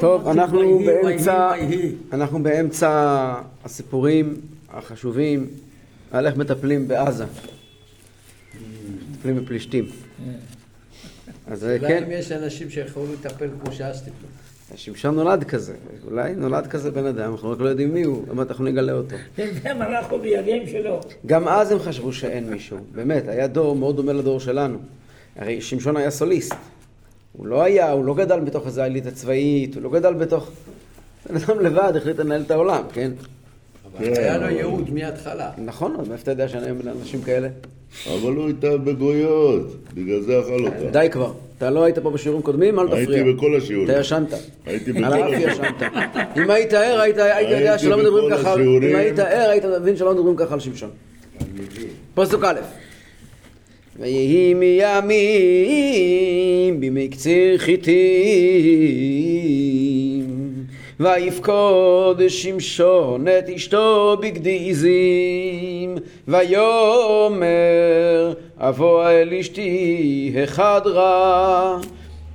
טוב, אנחנו באמצע. אנחנו באמצע הסיפורים החשובים על איך מטפלים בעזה. מטפלים בפלישתים. אז אה, אולי כן, אם יש אנשים שיכולו לטפל כמו שאז טיפלו. שמשון נולד כזה, אולי נולד כזה בן אדם, אנחנו רק לא יודעים מי הוא, מעט אנחנו נגלה אותו. הם הלכו בידיהם שלו. גם אז הם חשבו שאין מישהו, באמת, היה דור מאוד דומה לדור שלנו. הרי שמשון היה סוליסט. הוא לא היה, הוא לא גדל בתוך איזו עילית הצבאית, הוא לא גדל בתוך... בן אדם לבד החליט לנהל את העולם, כן? אבל היה לו ייעוד מההתחלה. נכון, אז מאיפה אתה יודע שאני היום אנשים כאלה? אבל הוא הייתה בגויות, בגלל זה אכל אותה. די כבר. אתה לא היית פה בשיעורים קודמים, אל תפריע. הייתי בכל השיעורים. אתה ישנת. הייתי בכל השיעורים. ישנת. אם היית ער, היית יודע שלא מדברים בכל ככה, השיעורים. אם היית ער, היית מבין שלא מדברים ככה על שמשון. פסוק א' ויהי מימים בימי קציר חיטים. ויפקוד שמשון את אשתו בגדי עזים. ויאמר אבוא אל אשתי אחד רע.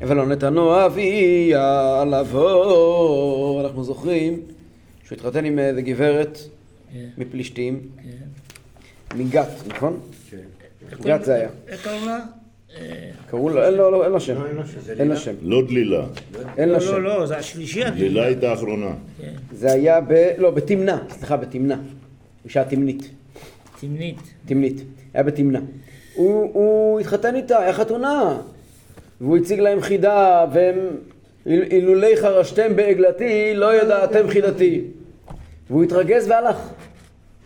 ולא נתנו אביה לבוא. אנחנו זוכרים שהוא התחתן עם איזה גברת מפלישתים. מגת, נכון? גת זה היה. איך קראו לה? קראו לו, אין לו, לא, אין לו שם. אין לו שם. לא דלילה. אין לו לא, שם. לא, לא, זה השלישי. דלילה הייתה האחרונה. זה היה ב... לא, בתמנע. סליחה, בתמנע. אישה תמנית. תמנית. תמנית. היה בתמנע. הוא, התחתן איתה, היה חתונה. והוא הציג להם חידה, והם... "אל- אילולי חרשתם בעגלתי, לא ידעתם חידתי. והוא התרגז והלך.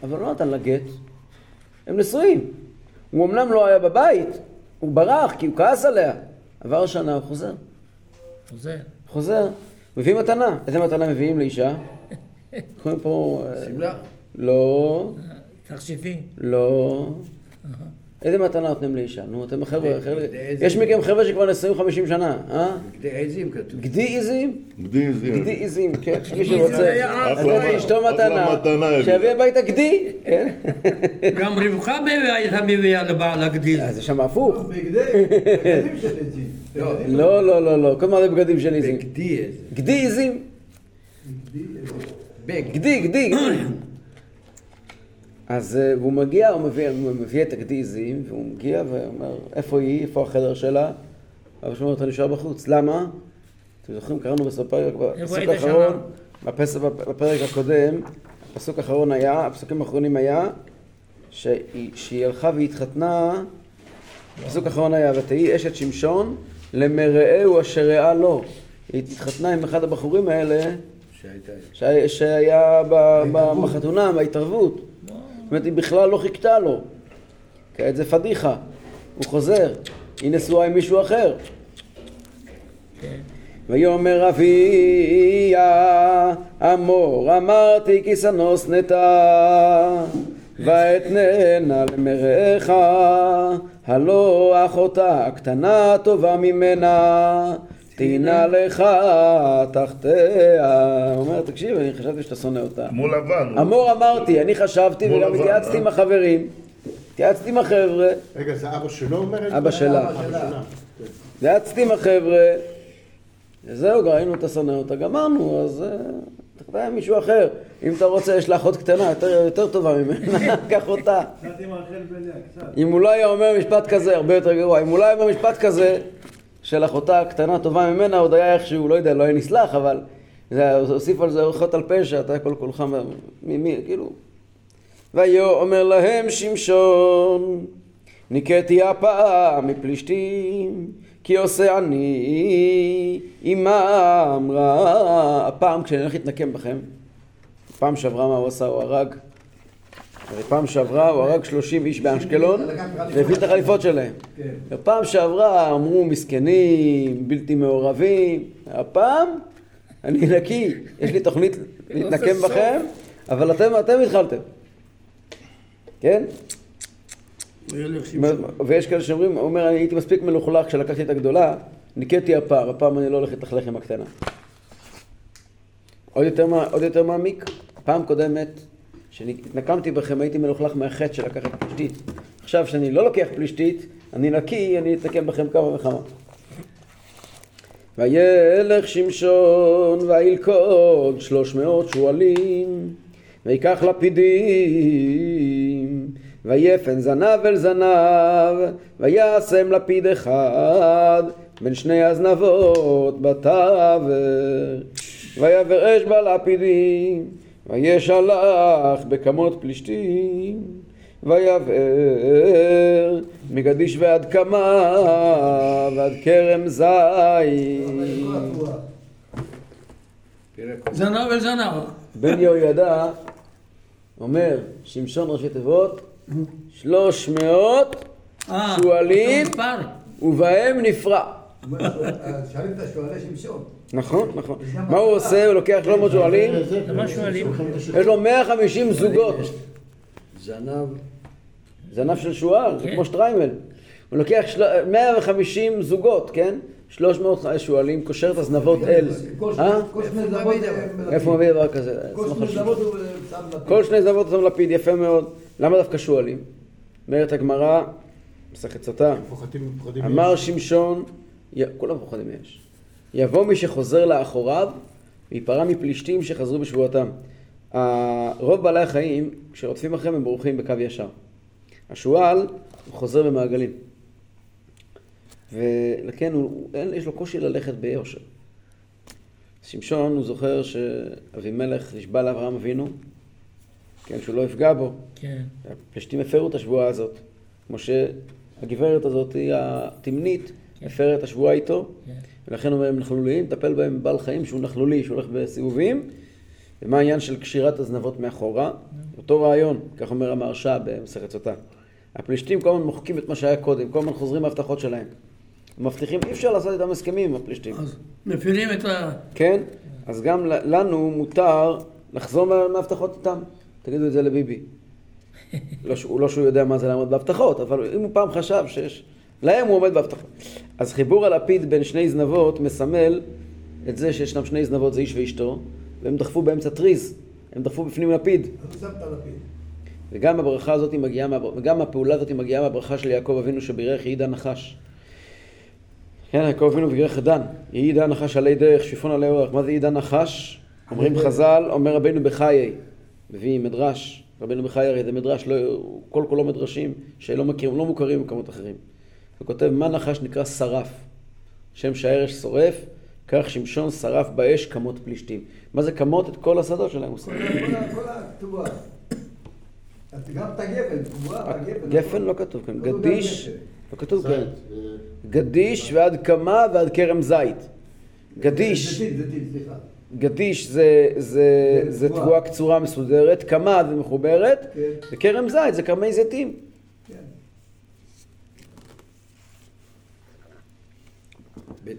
אבל לא נתן לה גט. הם נשואים. הוא אמנם לא היה בבית, הוא ברח כי הוא כעס עליה. עבר שנה, הוא חוזר. חוזר. חוזר, מביא מתנה. איזה מתנה מביאים לאישה? קוראים פה... שמלה. לא, תכשיטים. לא. איזה מתנה נותנים לאישה? נו, אתם חבר'ה, יש מכם חבר'ה שכבר נשואים 50 שנה, אה? בגדי עזים כתוב. גדי עזים? גדי עזים. גדי עזים, כן, מי שרוצה. אחלה מתנה. שיביא הביתה גדי, כן? גם רבקה הייתה מביאה לבעל הגדיל. אז זה שם הפוך. בגדי, בגדים של עזים. לא. לא, לא, לא, לא, כל מה זה בגדים של עזים. בגדי עזים. גדי עזים, בגדי. גדי, גדי. אז אה, הוא מגיע, הוא מביא, הוא מביא את הגדי עזים, והוא מגיע ואומר, איפה היא? איפה החדר שלה? אבא שלו אומר, אתה נשאר בחוץ. למה? אתם זוכרים, קראנו בפרק, בפסוק האחרון, שם? בפס- בפרק הקודם, הפסוק האחרון היה, הפסוקים האחרונים היה, שהיא, שהיא הלכה והתחתנה, הפסוק האחרון היה, ותהי אשת שמשון למרעהו אשר ראה לו. היא התחתנה עם אחד הבחורים האלה, שהייתה... שהיה, בחתונה, בהתערבות. זאת אומרת, היא בכלל לא חיכתה לו. כעת זה פדיחה. הוא חוזר, היא נשואה עם מישהו אחר. ויאמר אביה אמור אמרתי כי שנוס נטע ואתננה למרעך הלא אחותה הקטנה טובה ממנה תהינה לך תחתיה. הוא אומר תקשיב אני חשבתי שאתה שונא אותה כמו לבן. אמור אמרתי אני חשבתי וגם התייעצתי אה? עם החברים התייעצתי עם החבר'ה רגע, זה אבא שלו אומר את זה? אבא שלה. התייעצתי עם החבר'ה, וזהו, כבר ראינו אתה שונא אותה, גמרנו, אז אה, תחתה עם מישהו אחר. אם אתה רוצה, יש לה אחות קטנה, יותר, יותר טובה ממנה, קח אותה. קצת עם רחל ולאה, קצת. אם הוא לא היה אומר משפט כזה, הרבה יותר גרוע, אם הוא לא היה אומר משפט כזה, של אחותה קטנה טובה ממנה, עוד היה איכשהו, לא יודע, לא היה נסלח, אבל זה הוסיף על זה אורחות על פשע, אתה כל כולך, מ- מי, כאילו. ויאמר להם שמשון, ניקאתי הפעם מפלישתים, כי עושה אני עמם רע. הפעם כשאני הולך להתנקם בכם, פעם שעברה מה הוא עשה, הוא הרג. הרי פעם שעברה הוא הרג 30 איש באשקלון והביא את החליפות שלהם. בפעם שעברה אמרו מסכנים, בלתי מעורבים. הפעם אני נקי, יש לי תוכנית להתנקם בכם, אבל אתם, אתם התחלתם. כן? ויש כאלה שאומרים, הוא אומר, אני הייתי מספיק מלוכלך כשלקחתי את הגדולה, ניקאתי הפעם, הפעם אני לא הולך להתלכלך עם הקטנה. עוד יותר, מה- עוד יותר מעמיק, פעם קודמת, כשהתנקמתי בכם, הייתי מלוכלך מהחטא של לקחת פלישתית. עכשיו, שאני לא לוקח פלישתית, אני נקי, אני אתנקם בכם כמה וכמה. וילך שמשון וילכוד שלוש מאות שועלים ויקח לפידים ויפן זנב אל זנב וישם לפיד אחד בין שני הזנבות בתווך ויבר אש בלפידים וישלח בכמות פלישתים ויבער מגדיש ועד קמה ועד כרם זית זנב אל זנב. בן יהוידע אומר שמשון ראשי תיבות שלוש מאות אה, שועלים. ובהם נפרע שואלים את השואלי שמשון. נכון, נכון. מה הוא עושה? הוא לוקח 300 שועלים? יש לו 150 זוגות. זנב, זנב של שועל, זה כן. כמו שטריימל. הוא לוקח של- 150 זוגות, כן? 300 שועלים, קושר את הזנבות אל. אה? כל שני איפה מביא דבר כזה? כל זה לא שני חשוב. זנבות הוא שם לפיד. כל שני יפה מאוד. למה דווקא שועלים? אומרת הגמרא, מסכת סוטה, אמר שמשון, כולם פוחדים מאש. יבוא מי שחוזר לאחוריו, וייפרע מפלישתים שחזרו בשבועתם. רוב בעלי החיים, כשרודפים אחריהם, הם בורחים בקו ישר. השועל, חוזר במעגלים. ולכן הוא, הוא- אין, יש לו קושי ללכת ביושר. שמשון, הוא זוכר שאבימלך נשבע לאברהם אבינו, כן, שהוא לא יפגע בו. כן. הפלישתים הפרו את השבועה הזאת. כמו שהגברת הזאת, היא התמנית, הפרה את השבועה איתו, כן. ולכן הוא אומר, הם נכלוליים, טפל בהם בעל חיים שהוא נכלולי, שהולך בסיבובים. ומה העניין של קשירת הזנבות מאחורה? אותו רעיון, כך אומר המהרש"א במסכת סוטה. הפלישתים כל הזמן מוחקים את מה שהיה קודם, כל הזמן חוזרים מההבטחות שלהם. הם מבטיחים, אי אפשר לעשות איתם הסכמים עם הפלישתים. אז מפעילים את ה... כן? אז גם לנו מותר לחזור מה- מההבטחות איתם. תגידו את זה לביבי. לא, לא שהוא יודע מה זה לעמוד בהבטחות, אבל אם הוא פעם חשב שיש... להם הוא עומד בהבטחות. אז חיבור הלפיד בין שני זנבות מסמל את זה שישנם שני זנבות, זה איש ואשתו, והם דחפו באמצע טריז. הם דחפו בפנים לפיד. וגם הברכה הזאת מגיעה. וגם הפעולה הזאת מגיעה מהברכה של יעקב אבינו שבירך יהי דן נחש. כן, יעקב אבינו בירך דן. יהי דן נחש עלי דרך, שיפון עלי אורך. מה זה יהי דן נחש? אומרים חז"ל, אומר רבנו בחיי. מביא מדרש. רבנו בחיי הרי זה מדרש, לא, כל כולו מדרשים שלא מכירים, לא מוכרים במקומות אחרים. הוא כותב, מה נחש נקרא שרף? שם שהארש שורף, כך שמשון שרף באש כמות פלישתים. מה זה כמות? את כל השדות שלהם הוא שרף. כל ה- כל הכתובה. אז גם את הגפן, כתובה, הגפן. גפן לא כתוב כאן, גם גדיש. לא כתוב כאן, אה, גדיש ועד קמה ועד כרם זית. גדיש. גדיש זה, זה, זה זה תבואה. תבואה קצורה מסודרת, קמה זה מחוברת, כן. וכרם זית זה כרמי זיתים.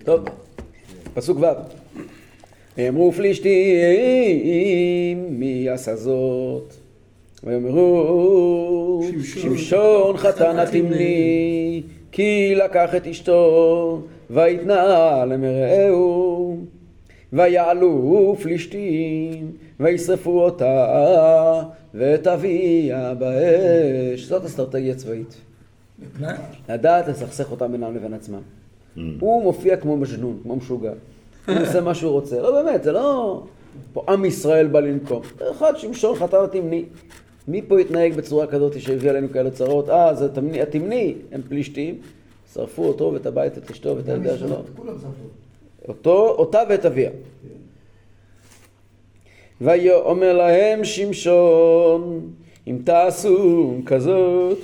טוב, פסוק ו' אמרו פלישתים מי עשה זאת? ויאמרו שמשון חתן התמני כי לקח את אשתו ויתנה למרעהו ויעלו פלישתים וישרפו אותה ואת אביה באש זאת אסטרטגיה צבאית? לדעת לסכסך אותם בינם לבין עצמם. הוא מופיע כמו מג'נון, כמו משוגע. הוא עושה מה שהוא רוצה. לא באמת, זה לא... פה עם ישראל בא לנקום. אחד שמשון חטא ותמני. מי פה התנהג בצורה כזאת שהביא עלינו כאלה צרות? אה, זה התמני, התמני, הם פלישתים. שרפו אותו ואת הבית, את אשתו ואת הילדה שלו. אותו, אותה ואת אביה. ויאמר להם שמשון, אם תעשו כזאת,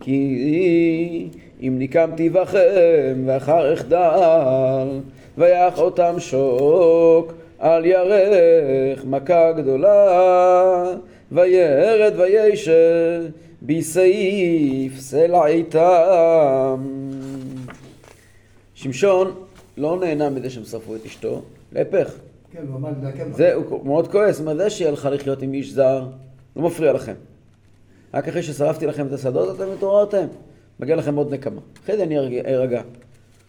כי אם ניקמתי בכם ואחר אחדל, ויח אותם שוק על ירך מכה גדולה, וירד וישב בסעיף סלע איתם. שמשון לא נהנה מזה שהם שרפו את אשתו, להפך. כן, הוא אמר להקל. זה, הוא מאוד כועס, אומר, זה שיהיה לך לחיות עם איש זר, לא מפריע לכם. רק אחרי ששרפתי לכם את השדות, אתם התעוררתם. מגיע לכם עוד נקמה. אחרי זה אני ארג- ארגע.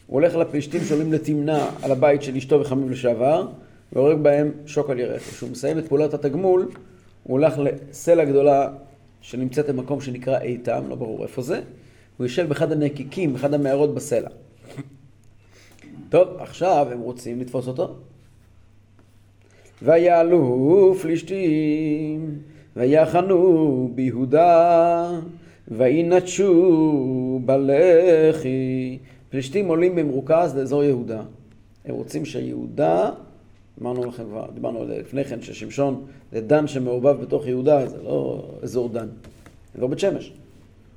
הוא הולך לפלישתים שעולים לתמנע על הבית של אשתו וחמיו לשעבר, והורג בהם שוק על ירך. כשהוא מסיים את פעולת התגמול, הוא הולך לסלע גדולה שנמצאת במקום שנקרא איתם, לא ברור איפה זה. הוא יושב באחד הנקיקים, באחד המערות בסלע. טוב, עכשיו הם רוצים לתפוס אותו. ויעלו פלישתים, ויחנו ביהודה, וינטשו בלחי. פלישתים עולים במרוכז לאזור יהודה. הם רוצים שיהודה, אמרנו לכם כבר, דיברנו על זה לפני כן, ששמשון זה דן שמעורבב בתוך יהודה, זה לא אזור דן, זה לא בית שמש.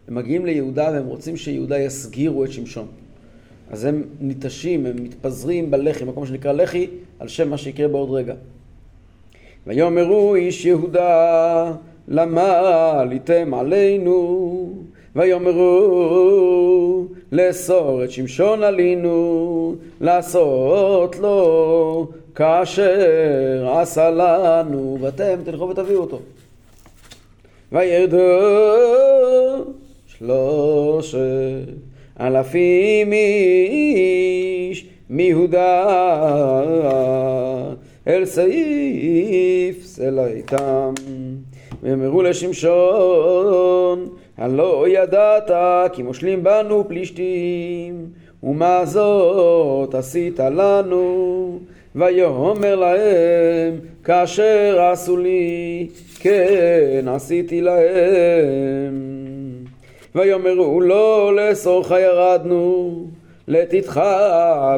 הם מגיעים ליהודה והם רוצים שיהודה יסגירו את שמשון. אז הם ניטשים, הם מתפזרים בלחי, מקום שנקרא לחי, על שם מה שיקרה בעוד רגע. ויאמרו איש יהודה, למה עליתם עלינו? ויאמרו לאסור את שמשון עלינו, לעשות לו כאשר עשה לנו, ואתם תלכו ותביאו אותו. וירדו שלושת אלפים איש מיהודה אל סעיף סלע איתם ואמרו לשמשון הלא ידעת כי מושלים בנו פלישתים ומה זאת עשית לנו? ויאמר להם כאשר עשו לי כן עשיתי להם. ויאמרו לא לאסורך ירדנו לתתך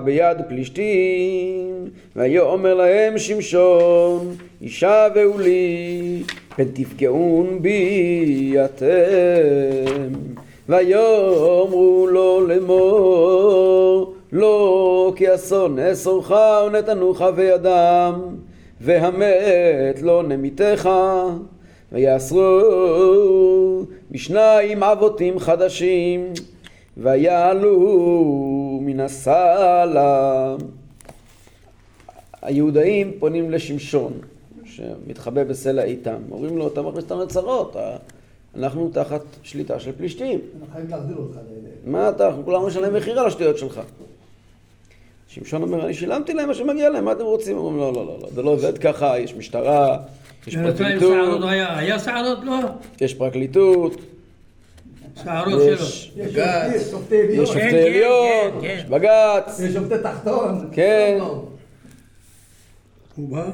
ביד פלישתים. ויאמר להם שמשון ישבו לי פן תפגעון בי אתם. ויאמרו לו לאמור לא כי אסון אסורך ונתנוך בידם והמת לא נמיתך. ויאסרו בשניים אבותים חדשים ויעלו מן הסלע. היהודאים פונים לשמשון שמתחבא בסלע איתם אומרים לו אתה מכניס אותנו לצרות אנחנו תחת שליטה של פלישתים. מה אתה, אנחנו כולנו נשלם מחיר על השטויות שלך שמשון אומר אני שילמתי להם מה שמגיע להם מה אתם רוצים? אומרים לא לא לא לא זה לא עובד ככה יש משטרה יש בינתיים פרקליטות היה, שערות? לא. יש פרקליטות שערות שלו. יש יש בג"ץ. שופטי עליון, יש שופטי כן, עליון, כן, יש כן. בג"ץ, יש שופטי תחתון. כן. הוא בא?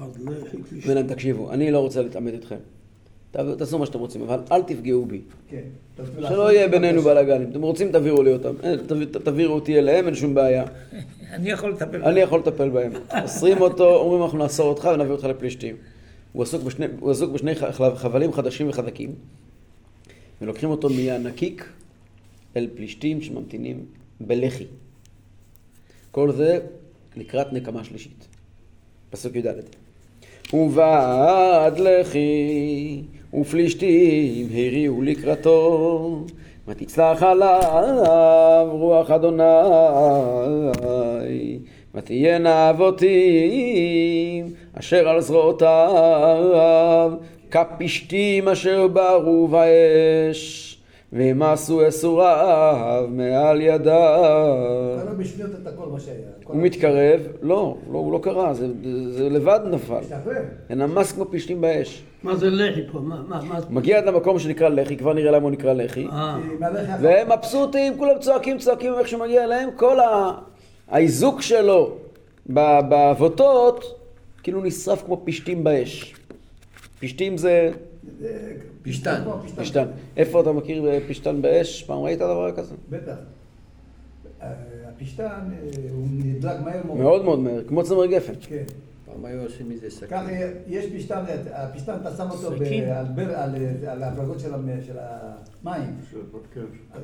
לא ואין להם תקשיבו, אני לא רוצה להתעמת איתכם. תעשו מה שאתם רוצים, אבל אל תפגעו בי. כן. שלא יהיה בינינו בלאגן. אם אתם רוצים, תעבירו לי אותם. תביא- תעבירו אותי אליהם, אין שום בעיה. אני יכול לטפל. אני יכול לטפל בהם. אוסרים אותו, אומרים אנחנו נאסור אותך ונביא אותך לפלישתים. הוא עסוק בשני, חבלים חדשים וחזקים, ולוקחים אותו מהנקיק אל פלישתים שממתינים בלח"י. כל זה לקראת נקמה שלישית. פסוק י"ד. ובעד לחי ופלישתים הריעו לקראתו ותצלח עליו רוח אדוני ותהיינה אבותים אשר על זרועותיו כפשתים אשר בערו באש והם עשו אסוריו מעל ידיו קרה בשניות את הכל מה שהיה. הוא מתקרב, לא, לא, הוא לא קרא, זה, זה לבד נפל. זה נמס כמו פלישתים באש. מה זה לחי פה? מה, מה, מגיע עד למקום שנקרא לח"י, כבר נראה למה הוא נקרא לח"י. אה. והם מבסוטים, כולם צועקים, צועקים, איך שהוא מגיע אליהם, כל ה- האיזוק שלו ב- בעבותות, כאילו נשרף כמו פשתים באש. פשתים זה כמו פשתן. איפה אתה מכיר פשתן באש? פעם ראית דבר כזה? בטח. אה, הפשתן אה, הוא נדלק מהר מאוד. מאוד מאוד מהר, כמו צמר גפן. כן. פעם היו עושים מזה סכין. ככה יש פשתן, הפשתן אתה שם אותו. על ההפלגות של המ- של המים.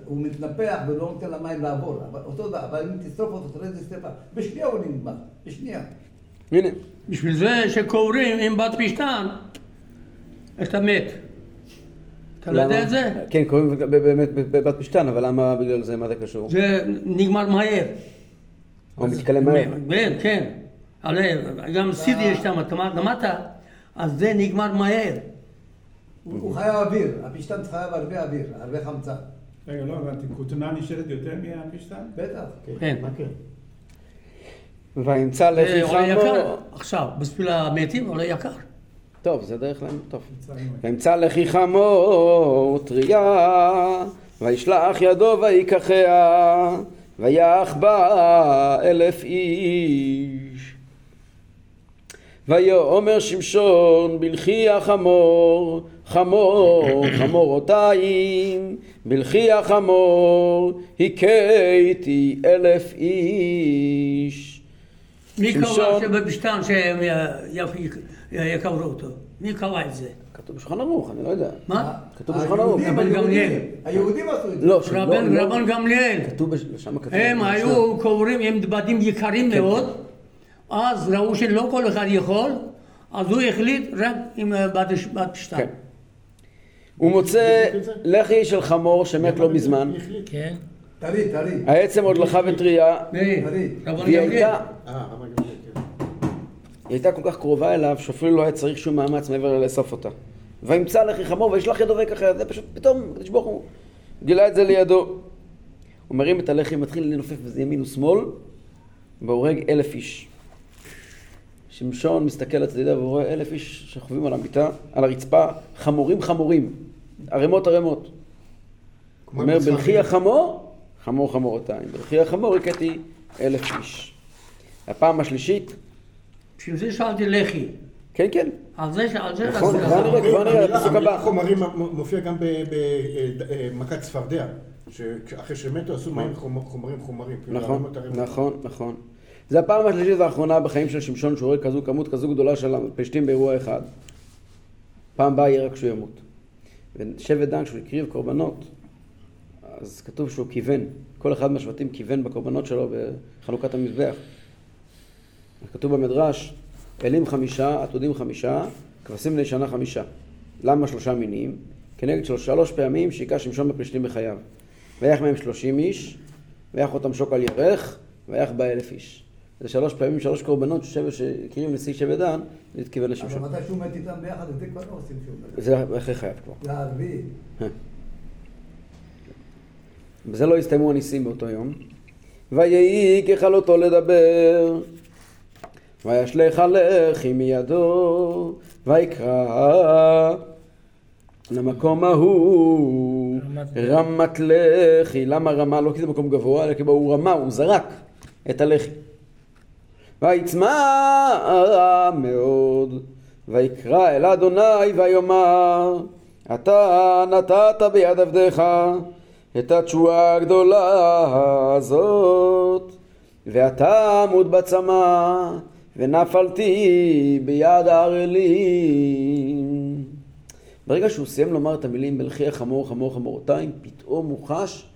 הוא מתנפח ולא נותן למים לעבור. אותו דבר, אבל אם תשרוף אותו, תראה איזה שרפה. בשנייה הוא נגמר. בשנייה. הנה, בשביל זה שקוראים עם בת פשתן, אתה מת. אתה לא יודע? את זה? כן, קוראים באמת בבת פשתן, אבל למה בגלל זה, מה זה קשור? זה נגמר מהר. הוא מתקלם מהר. כן, כן. הרי גם סידי יש שם, אתה למדת, אז זה נגמר מהר. הוא חייב אוויר. הפשתן חייב הרבה אוויר, הרבה חמצן. רגע, לא הבנתי, כותנה נשארת יותר מהפשתן? בטח. כן. וימצא זה לחי עולה יקר חמור. עכשיו, בשביל המתים עולה יקר. טוב, זה דרך להם, טוב. וימצא לחי חמור טריה, וישלח ידו ויקחיה, ויח בה אלף איש. ויאמר שמשון בלכי החמור, חמור, חמורותיים, בלכי החמור, הכיתי אלף איש. מי קבע שבפשתן שהם י- יפ- יקברו אותו? מי קבע את זה? כתוב בשולחן ערוך, אני לא יודע. מה? כתוב בשולחן ערוך. רבן גמליאל. היהודים, עשו את זה. לא, רבן לא- גמליאל. כתוב, שם כתוב. הם. היו קוברים עם בדים יקרים כן, מאוד, אז ראו שלא כל אחד יכול, אז הוא החליט רק עם אה, בת פשתן. כן. הוא מוצא לחי של חמור שמת לא מזמן, כן. טרי, טרי. העצם עוד לחה וטריה, מי? טרי. רבן והיא גמליאל. הייתה, אה, רבי גמליאל, כן. היא הייתה כל כך קרובה אליו, שאפילו לא היה צריך שום מאמץ מעבר לאסוף אותה. וימצא לחי חמור וישלח ידו וככה, זה פשוט פתאום, הקדוש ברוך הוא גילה את זה לידו. הוא מרים את הלחי, מתחיל לנופף בזה ימין ושמאל, והורג אלף איש. שמשון מסתכל לצדידה ורואה אלף איש שוכבים על המיטה, על הרצפה, חמורים חמורים, ערימות ערימות. הוא אומר, בלכי החמור, חמור חמורותיים. בלכי החמור הכיתי אלף איש. הפעם השלישית, בשביל זה שאלתי לחי. כן, כן, על זה, על זה נכון, כבר. נראה, כבר נראה, הפסוק הבא. חומרים מופיע גם במכת צפרדע, שאחרי שמתו עשו מים חומ- חומרים חומרים. כאילו, נכון. נכון, נכון. זה הפעם השלישית והאחרונה בחיים של שמשון שהוא רואה כזו כמות כזו גדולה של הפלישתים באירוע אחד. פעם הבאה יהיה רק שהוא ימות. ושבט דן כשהוא הקריב קורבנות, אז כתוב שהוא כיוון, כל אחד מהשבטים כיוון בקורבנות שלו בחנוכת המזבח. כתוב במדרש, אלים חמישה, עתודים חמישה, כבשים בני שנה חמישה. למה שלושה מינים? כנגד שלוש, שלוש פעמים שהיכה שמשון בפלישתים בחייו. ויח מהם שלושים איש, ויח אותם שוק על ירך, ויח בה אלף איש. זה שלוש פעמים, שלוש קורבנות שהקריב נשיא שבט דן, להתכוון אבל לשמשון. מתי שהוא מת איתם ביחד, את זה כבר לא עושים שום. זה אחרי חייו כבר. זה הרביעי. בזה לא הסתיימו הניסים באותו יום. ויהי ככלותו לדבר, וישלך הלחי מידו, ויקרא למקום ההוא רמת לחי. למה רמה? לא כי זה מקום גבוה, אלא כי הוא רמה, הוא זרק את הלחי. ויצמא מאוד, ויקרא אל אדוני ויאמר, אתה נתת ביד עבדיך את התשועה הגדולה הזאת, ואתה עמוד בצמא, ונפלתי ביד הערלים. ברגע שהוא סיים לומר את המילים בלכי החמור חמור חמורתיים, פתאום הוא חש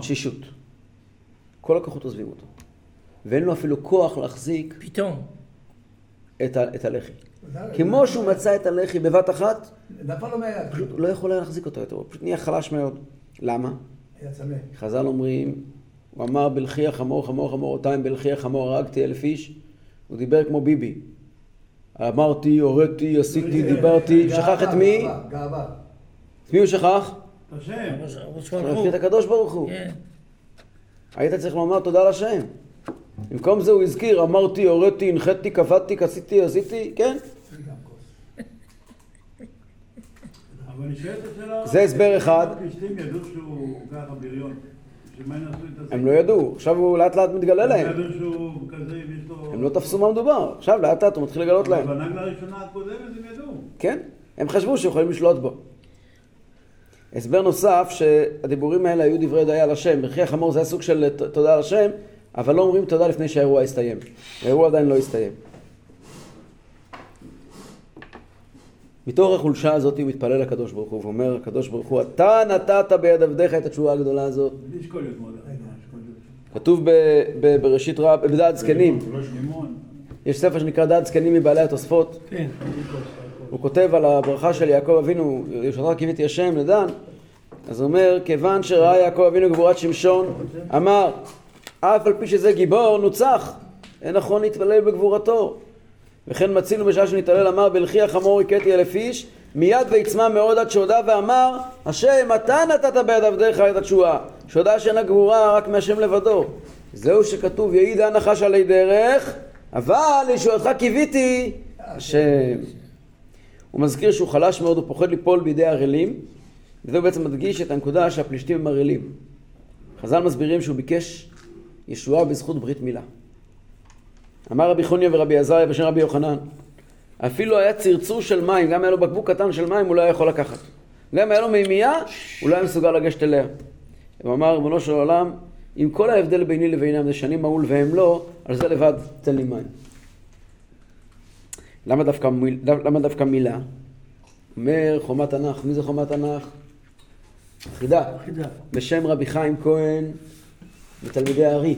תשישות. כל הכוחות עוזבים אותו. ואין לו אפילו כוח להחזיק פתאום. את, ה- את הלחי. כמו שהוא מצא את הלחי בבת אחת, נפל לו מהיד. פשוט לא יכול היה להחזיק אותו יותר, הוא פשוט נהיה חלש מאוד. למה? היה צמא. חז"ל אומרים, הוא אמר בלכי החמור חמור חמורתיים, בלכי החמור הרגתי אלף איש, הוא דיבר כמו ביבי. אמרתי, הוריתי, עשיתי, דיברתי, שכח את מי? גאווה. את מי הוא שכח? השם. את הקדוש ברוך הוא. כן. היית צריך לומר תודה לשם. במקום זה הוא הזכיר, אמרתי, הוריתי, הנחיתי, קבעתי, עשיתי, עשיתי, כן? זה הסבר אחד. הפלישתים ידעו שהוא ככה בריון. הם לא ידעו, עכשיו הוא לאט לאט מתגלה הם להם. הם לא תפסו מה מדובר, עכשיו לאט לאט הוא מתחיל לגלות להם. בנגלה הראשונה הקודמת הם ידעו. כן? הם חשבו שיכולים לשלוט בו. הסבר נוסף, שהדיבורים האלה היו דברי הודיה לשם. ברכי החמור זה היה סוג של תודה לשם, אבל לא אומרים תודה לפני שהאירוע יסתיים. האירוע עדיין לא הסתיים. מתוך החולשה הזאת הוא מתפלל לקדוש ברוך הוא ואומר, הקדוש ברוך הוא, אתה נתת ביד עבדיך את התשובה הגדולה הזאת. כתוב בראשית רב, בדעת זקנים, לימון. יש ספר שנקרא דעת זקנים מבעלי התוספות, כן. הוא כותב על הברכה של יעקב אבינו, ישעתך קיוויתי השם לדן, אז הוא אומר, כיוון שראה יעקב אבינו גבורת שמשון, אמר, אף על פי שזה גיבור, נוצח, אין נכון להתפלל בגבורתו. וכן מצינו בשעה שנתעלל, אמר, בלכי החמור הכיתי אלף איש, מיד ויצמא מאוד עד שהודה ואמר, השם, אתה נתת ביד עבדיך את התשועה, שהודה שאין הגבורה רק מהשם לבדו. זהו שכתוב, יעיד הנחש עלי דרך, אבל לישועתך קיוויתי, השם. הוא מזכיר שהוא חלש מאוד, הוא פוחד ליפול בידי ערלים, וזה בעצם מדגיש את הנקודה שהפלישתים הם ערלים. חז"ל מסבירים שהוא ביקש ישועה בזכות ברית מילה. אמר רבי חוניה ורבי עזריה בשם רבי יוחנן, אפילו היה צרצור של מים, גם היה לו בקבוק קטן של מים, הוא לא היה יכול לקחת. גם היה לו מימייה, הוא לא היה מסוגל לגשת אליה. הוא אמר, ריבונו של עולם, עם כל ההבדל ביני לבינם זה שאני מהול והם לא, על זה לבד תן לי מים. למה דווקא, מיל- למה דווקא מילה? אומר חומת תנ"ך, מי זה חומת תנ"ך? חידה. חידה. בשם רבי חיים כהן מתלמידי הארי.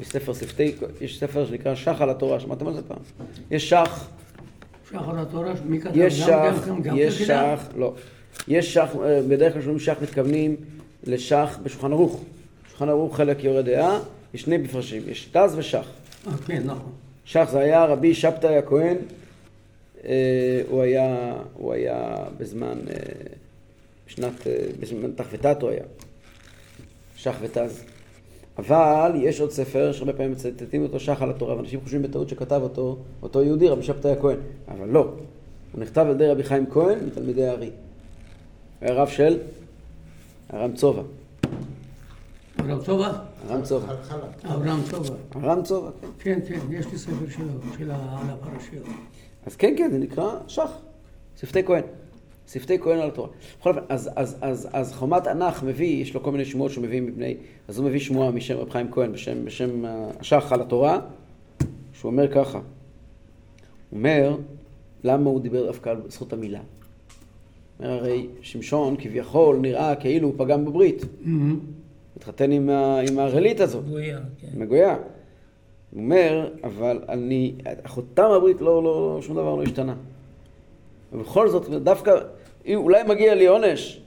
יש ספר שפתי, יש ספר שנקרא שח על התורה, שמעתם על זה פעם? יש שח, שחר התורה, מי כתב? יש גם- שח, גם- גם יש כחידה? שח, לא. יש שח, אה, בדרך כלל כשאומרים שח מתכוונים לשח בשולחן ערוך. שולחן ערוך חלק יורה דעה, יש שני מפרשים, יש תז ושח. אה, כן, נכון. שח זה היה רבי שבתאי הכהן, אה, הוא היה, הוא היה בזמן, בשנת, בזמן תח ותת הוא היה, שח ותז. אבל יש עוד ספר שהרבה פעמים מצטטים אותו שח על התורה, ואנשים חושבים בטעות שכתב אותו אותו יהודי, רבי שבתאי הכהן, אבל לא. הוא נכתב על ידי רבי חיים כהן מתלמידי הארי. הוא היה רב של. אברהם צובה? הרם צובע. חל- חלק. אברהם צובה. הרם צובע, כן. כן, כן, יש לי ספר שלו, של הפרשיות. אז כן, כן, זה נקרא שח, שפתי כהן. שפתי כהן על התורה. בכל אופן, אז, אז, אז, אז חומת ענך מביא, יש לו כל מיני שמועות שהוא מביא מפני, אז הוא מביא שמועה משם רב חיים כהן בשם, בשם אה, השח על התורה, שהוא אומר ככה, הוא אומר, למה הוא דיבר דווקא על זכות המילה? אומר, הרי שמשון כביכול נראה כאילו הוא פגם בברית, התחתן עם, ה- עם הרלית הזאת. גויה, כן. מגויה. הוא אומר, אבל אני, חותם הברית לא, לא, שום דבר לא השתנה. ובכל זאת, דווקא, אולי מגיע לי עונש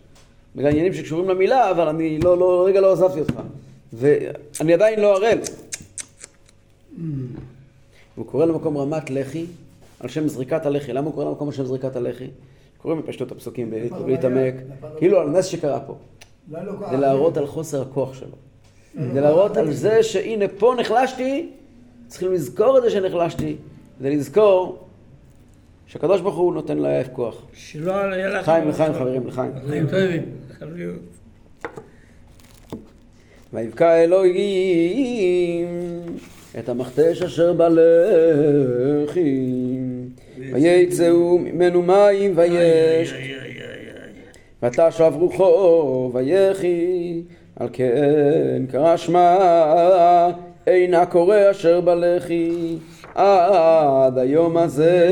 בגלל עניינים שקשורים למילה, אבל אני לא, לא, רגע לא עזבתי אותך. ואני עדיין לא ערל. הוא קורא למקום רמת לחי על שם זריקת הלחי. למה הוא קורא למקום על שם זריקת הלחי? קוראים בפשטות הפסוקים בלי להתעמק, נכון. כאילו על נס שקרה פה. לא. זה להראות על חוסר הכוח שלו. זה להראות על זה שהנה פה נחלשתי, צריכים לזכור את זה שנחלשתי, כדי לזכור שהקדוש ברוך הוא נותן לעייף כוח. שלא היה לך... לחיים, לחיים חברים, לחיים. חיים טובים. חברים. ויבקע אלוהים את המכתש אשר בלחי, ויצאו ממנו מים ויש, ותשב רוחו ויחי, על כן קרא שמה אין הקורא אשר בלחי עד היום הזה.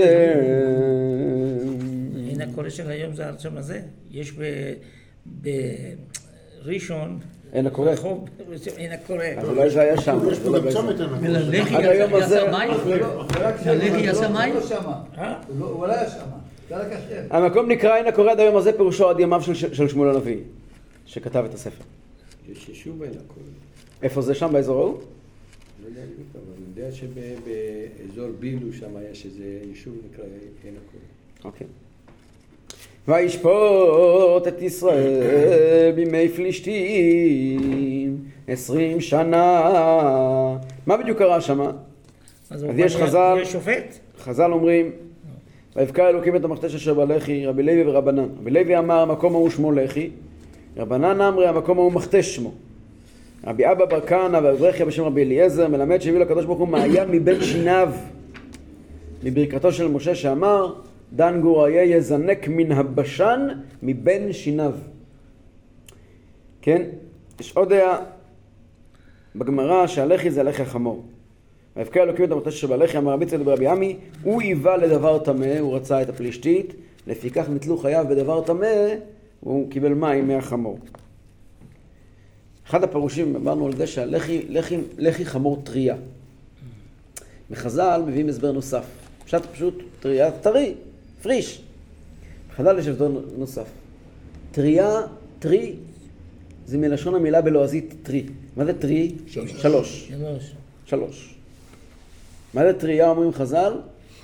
הנה הקורא של היום זה הרצון הזה. יש בראשון, אין הקורא. אין הקורא. אז אולי זה היה שם. יש פה גם צומת עד היום הזה- יעשה שם, הלחי הוא עשה לא- מים? הוא לא היה השם. המקום נקרא אין הקורא עד היום הזה פירושו עד ימיו של, שמואל הנביא, שכתב את הספר. יש יישוב אין הכל. איפה זה שם באזור ההוא? לא יודע בדיוק, אבל אני יודע שבאזור בילו שם יש איזה יישוב נקרא אין הכל. אוקיי. וישפוט את ישראל בימי פלישתים עשרים שנה. מה בדיוק קרה שם? אז אז יש חז"ל-? חז"ל אומרים, ויבקע אלוקים את המכתש אשר בלחי, רבי לוי ורבנן. רבי לוי אמר המקום ההוא שמו לחי, רבנן אמרי המקום ההוא מכתש שמו. רבי אבא בר כהנא ואברכיה בשם רבי אליעזר מלמד שהביא לקדוש ברוך הוא מעיין מבין שיניו מברכתו של משה שאמר דן גור אריה יזנק מן הבשן מבין שיניו. כן? יש עוד דעה בגמרא שהלחי זה הלחי החמור. ויבקע אלוקים את המכתש שבלחי, אמר רבי צדוק ברבי עמי, הוא היווה לדבר טמא, הוא רצה את הפלישתית, לפיכך נתלו חייו בדבר טמא, והוא קיבל מים מהחמור. אחד הפירושים, אמרנו על זה שהלחי לחי, לחי חמור טריה. בחז"ל מביאים הסבר נוסף. פשט פשוט טריה טרי, fresh. בחז"ל יש הסבר נוסף. טריה, טרי, זה מלשון המילה בלועזית three. מה זה three? שלוש. שלוש. שלוש. מה זה טריה אומרים חז"ל?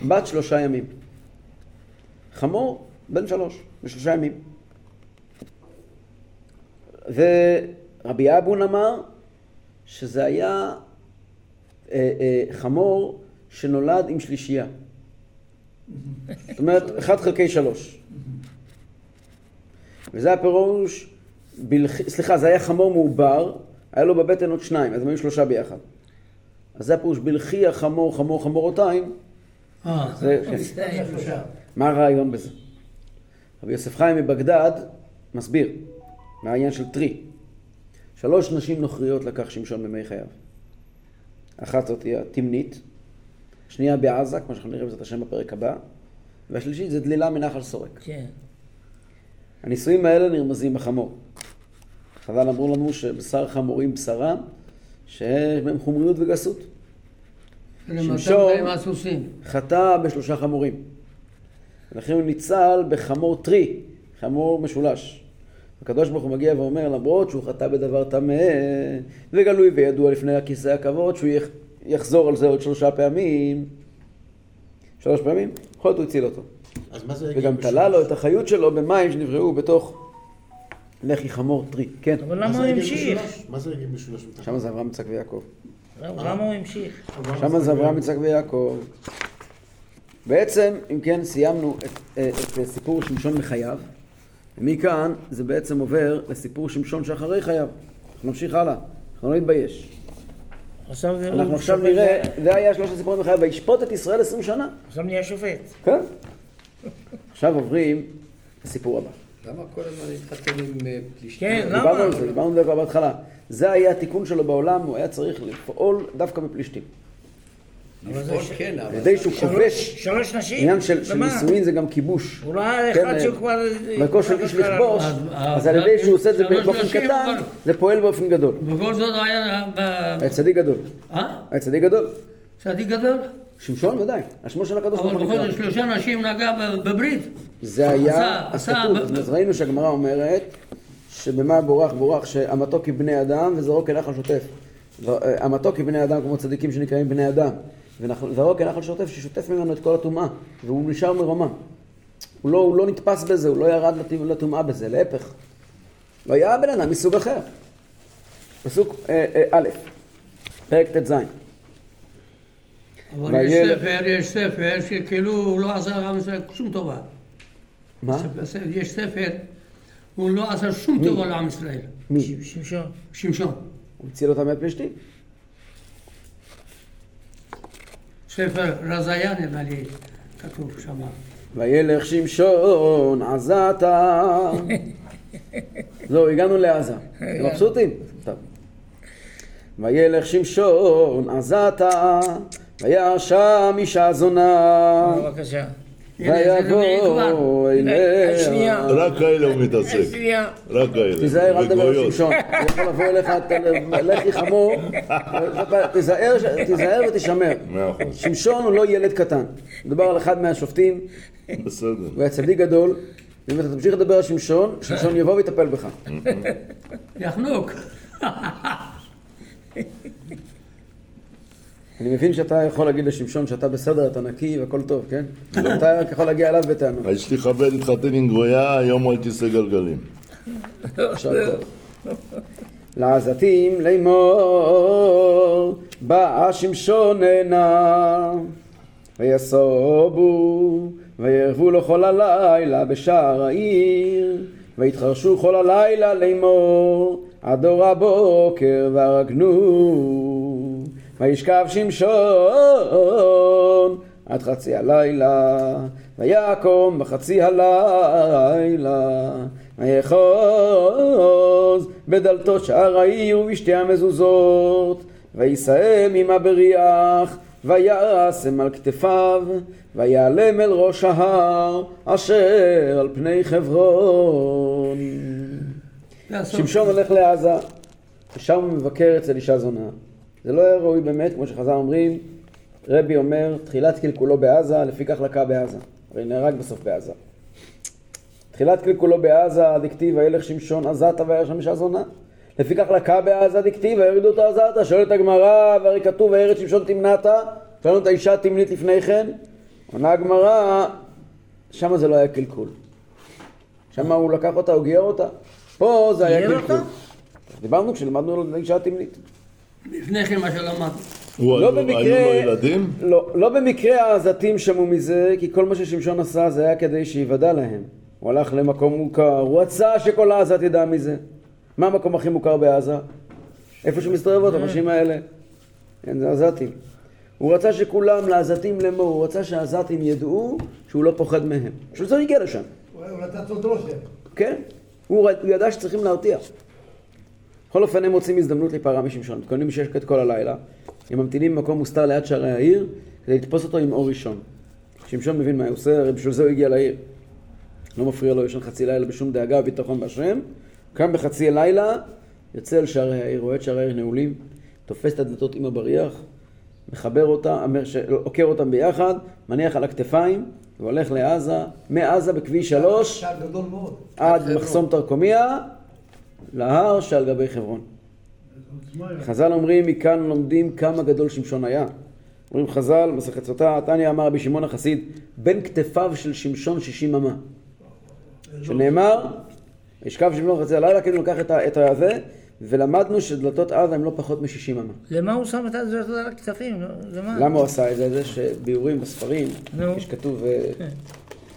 בת שלושה ימים. חמור, בן שלוש, בשלושה ימים. ורבי אבון אמר שזה היה אה, אה, חמור שנולד עם שלישייה. זאת אומרת, אחד חלקי שלוש. וזה הפירוש בלחי, סליחה, זה היה חמור מעובר, היה לו בבטן עוד שניים, אז הם היו שלושה ביחד. אז זה הפירוש בלחי החמור, חמור חמורותיים, אה, זה. מה הרעיון בזה? רבי יוסף חיים מבגדד מסביר מה העניין של טרי. שלוש נשים נוכריות לקח שמשון במי חייו. אחת זאת היא התמנית, שנייה בעזה, כמו שאנחנו נראה בעזרת השם בפרק הבא, והשלישית זה דלילה מנחל סורק. כן. הנישואים האלה נרמזים בחמור. חז"ל אמרו לנו שבשר חמורים בשרם, שיש בהם חומריות וגסות. שמשון-. חטא בשלושה חמורים. ולכן הוא ניצל בחמור טרי, חמור משולש. הקדוש ברוך הוא מגיע ואומר, למרות שהוא חטא בדבר טמא, וגלוי וידוע לפני הכיסא הכבוד, שהוא יח- יחזור על זה עוד שלושה פעמים, שלוש פעמים, בכל זאת הוא הציל אותו. אז מה זה יגיד וגם? תלה לו את החיות שלו במים שנבראו בתוך לחי חמור טרי. כן, אבל מה למה הוא המשיך? מה זה יגיד משולש? שם זה אברהם, יצחק ויעקב. למה הוא המשיך? שם זה אברהם, יצחק ויעקב. בעצם, אם כן, סיימנו את, אה, את סיפור שמשון מחייו, ומכאן זה בעצם עובר לסיפור שמשון שאחרי חייו. אנחנו נמשיך הלאה, אנחנו לא נתבייש. עכשיו זה- אנחנו עכשיו שופט- נראה, זה היה שלושת הסיפורים בחייו, וישפוט את ישראל עשרים שנה. עכשיו נהיה שופט. כן. עכשיו עוברים לסיפור הבא. למה כל הזמן להתחתן עם אה, פלישתים? כן, למה? דיברנו על זה, דיברנו על זה כבר בהתחלה. זה היה התיקון שלו בעולם, הוא היה צריך לפעול דווקא בפלישתים. אבל לפעול כן, על אבל... ידי שהוא כובש, שלוש נשים. עניין של? נישואין זה גם כיבוש. הוא ראה כן, אחד אה, שהוא כבר... דרכו של איש לכבוש, אז- אז אז על ידי שהוא עושה את זה באופן קטן, אבל- זה פועל באופן גדול. בכל זאת היה... היה צדיק גדול. אה? היה צדיק גדול. צדיק גדול? שמשון ודאי, על שמו של הקדוש ברוך אבל הוא בכל זאת. שלושה נשים נגע בברית. זה היה עשה- עשה הכתוב, ב- אז ראינו שהגמרא אומרת שבמה בורח בורח שהמתוק היא בני אדם וזרעו כנחל שוטף. אה, המתוק היא בני אדם כמו צדיקים שנקראים בני אדם. וזרעו כנחל שוטף ששוטף ממנו את כל הטומאה והוא נשאר מרומם. הוא לא, הוא לא נתפס בזה, הוא לא ירד לט- לטומאה בזה, להפך. לא היה בן אדם מסוג אחר. פסוק אה, אה, א', פרק ט"ז. אבל יש ספר, יש ספר שכאילו הוא לא עשה לעם ישראל שום טובה. מה? יש ספר, הוא לא עשה שום טובה לעם ישראל. מי? שמשון. שמשון. הוא הציל אותם מהפלישתים. ספר רזיה נראה לי כתוב שם. וילך שמשון עזתה. זהו, הגענו לעזה. אתם מבסוטים? טוב. וילך שמשון עזתה, וירא שם אישה זונה, בבקשה. הנה, זה רביעי כבר. ויבוא הנה, אליה. רק כאלה הוא מתעסק. רק כאלה. תיזהר, אל תדבר על. שמשון. הוא יכול לבוא אליך, לכי חמור, תיזהר ותשמר. שמשון הוא לא ילד קטן. מדובר על אחד מהשופטים, בסדר. הוא היה צדיק גדול, ואם אתה תמשיך לדבר על שמשון, שמשון יבוא ויטפל בך. יחנוק. אני מבין שאתה יכול להגיד לשמשון שאתה בסדר, אתה נקי והכל טוב, כן? אתה רק יכול להגיע אליו בטענות. אשתי חבר להתחתן עם גויה, היום הוא על כיסא גלגלים. לעזתים לאמור, באה שמשון הנה, ויסובו, וירבו לו כל הלילה בשער העיר, ויתחרשו כל הלילה לאמור, עד אור הבוקר והרגנו, וישכב שמשון עד חצי הלילה, ויקום בחצי הלילה, ויחוז בדלתו שער העיר ובשתי המזוזות, ויסיים עמה בריח, וישם על כתפיו, ויעלם אל ראש ההר, אשר על פני חברון. שמשון הולך לעזה, ושם הוא מבקר אצל אישה זונה. זה לא היה ראוי באמת, כמו שחז"ל אומרים, רבי אומר, תחילת קלקולו בעזה, לפיכך לקה בעזה. הרי נהרג בסוף בעזה. תחילת קלקולו בעזה, דכתיב, וילך שמשון עזתה וירא שם אישה זונה. לפיכך לקה בעזה דכתיב, וירדו אותו עזתה. שואלת הגמרא, והרי כתוב, וירד שמשון תמנתה. שאלנו את האישה תמנית לפני כן. עונה הגמרא, שמה זה לא היה קלקול. שמה הוא לקח אותה, הוא גייר אותה. פה זה היה קלקול. אותה? דיברנו כשלמדנו על האישה התמנית. לפני כן מה שלמדנו. לא היו- במקרה, היו לו ילדים? לא, לא במקרה העזתים שמעו מזה, כי כל מה ששמשון עשה זה היה כדי שיוודע להם. הוא הלך למקום מוכר, הוא רצה שכל העזת ידע מזה. מה המקום הכי מוכר בעזה? איפה שמסתובבות האנשים האלה. כן, זה עזתים. הוא רצה שכולם, לעזתים לאמור, הוא רצה שהעזתים ידעו שהוא לא פוחד מהם. בשביל זה הוא הגיע לשם. הוא רצה לעשות רושם. כן? הוא ידע שצריכים להרתיע. בכל אופן הם מוצאים הזדמנות להיפרע משמשון. מתכוננים שקט כל הלילה. הם ממתינים במקום מוסתר ליד שערי העיר כדי לתפוס אותו עם אור ראשון. שמשון מבין מה הוא עושה, הרי בשביל זה הוא הגיע לעיר. לא מפריע לו ישן חצי לילה בשום דאגה וביטחון בהשם. קם בחצי הלילה, יוצא אל שערי העיר, רואה את שערי העיר נעולים, תופס את הדלתות עם הבריח, מחבר אותה, עוקר אותם ביחד, מניח על הכתפיים, והולך לעזה, מעזה בכביש שלוש, שער גדול מאוד. עד מחסום תרקומיה, להר שעל גבי חברון. חז"ל אומרים, מכאן לומדים כמה גדול שמשון היה. אומרים חז"ל, מסכת סוטה, תניא אמר רבי שמעון החסיד, בין כתפיו של שמשון שישים אמה. שנאמר, ישכב שמשון חצי הלילה, כאילו לקח את הזה, ולמדנו שדלתות עזה הם לא פחות משישים אמה. למה הוא שם את הדלתות על הכתפים? לא- למה? הוא עשה את זה? זה שביאורים בספרים. יש כתוב, אה,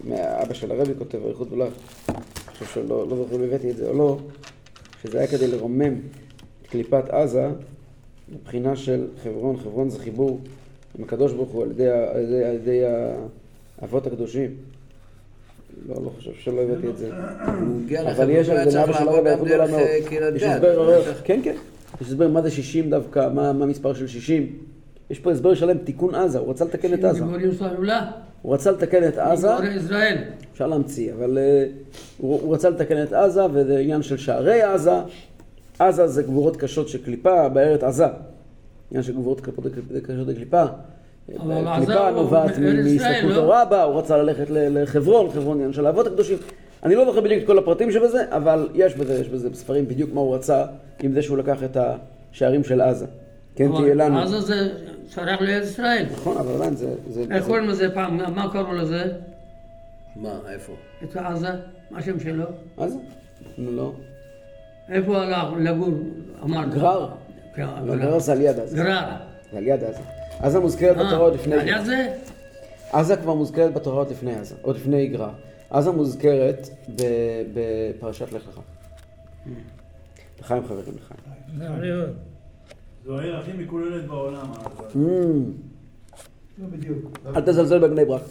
מהאבא של הרבי כותב, אריכות ולך, אני חושב שלא לא זוכר אם הבאתי את זה או לא, שזה היה כדי לרומם את קליפת עזה מבחינה של חברון, חברון זה חיבור עם הקדוש ברוך הוא על ידי, על ידי, על ידי האבות הקדושים. לא, לא חושב שלא הבאתי את זה. אבל יש מאבא של גם אריכות גדולה דרך מאוד. יש. הסבר ארוך. כן כן, יש הסבר מה זה 60 דווקא, מה מה המספר של 60. יש פה הסבר שלם, תיקון עזה, הוא רצה לתקן את עזה. הוא רצה לתקן את עזה. אפשר להמציא, אבל אה, הוא, הוא רצה לתקן את עזה, וזה עניין של שערי עזה. עזה זה גבורות קשות של קליפה, בארץ עזה. עניין של גבורות קשות קשות לקליפה. אבל עזה קליפה נובעת מהסתכלות לא? רבה, הוא רצה ללכת לחברון, חברון עניין של האבות הקדושים. אני לא זוכר בדיוק את כל הפרטים שבזה, אבל יש בזה, יש בזה בספרים בדיוק מה הוא רצה, עם זה שהוא לקח את השערים של עזה. כן, תהיה לנו. עזה זה שייך לארץ ישראל. נכון, אבל עדיין זה... איך קוראים לזה פעם? מה קראו לזה? מה, איפה? את עזה? מה השם שלו? עזה? נו לא. איפה הלך לגור? אמר. גרר. כן, אבל גרר זה על יד עזה. גרר. זה על יד עזה. עזה מוזכרת בתורה עוד לפני... אה, היה זה? עזה כבר מוזכרת בתורה עוד לפני עזה, עוד לפני גרר. עזה מוזכרת ב- בפרשת לך לך. לחיים חברים לחיים. זו העיר הכי מקוללת בעולם. עזה. לא בדיוק. אל תזלזל בבני ברק.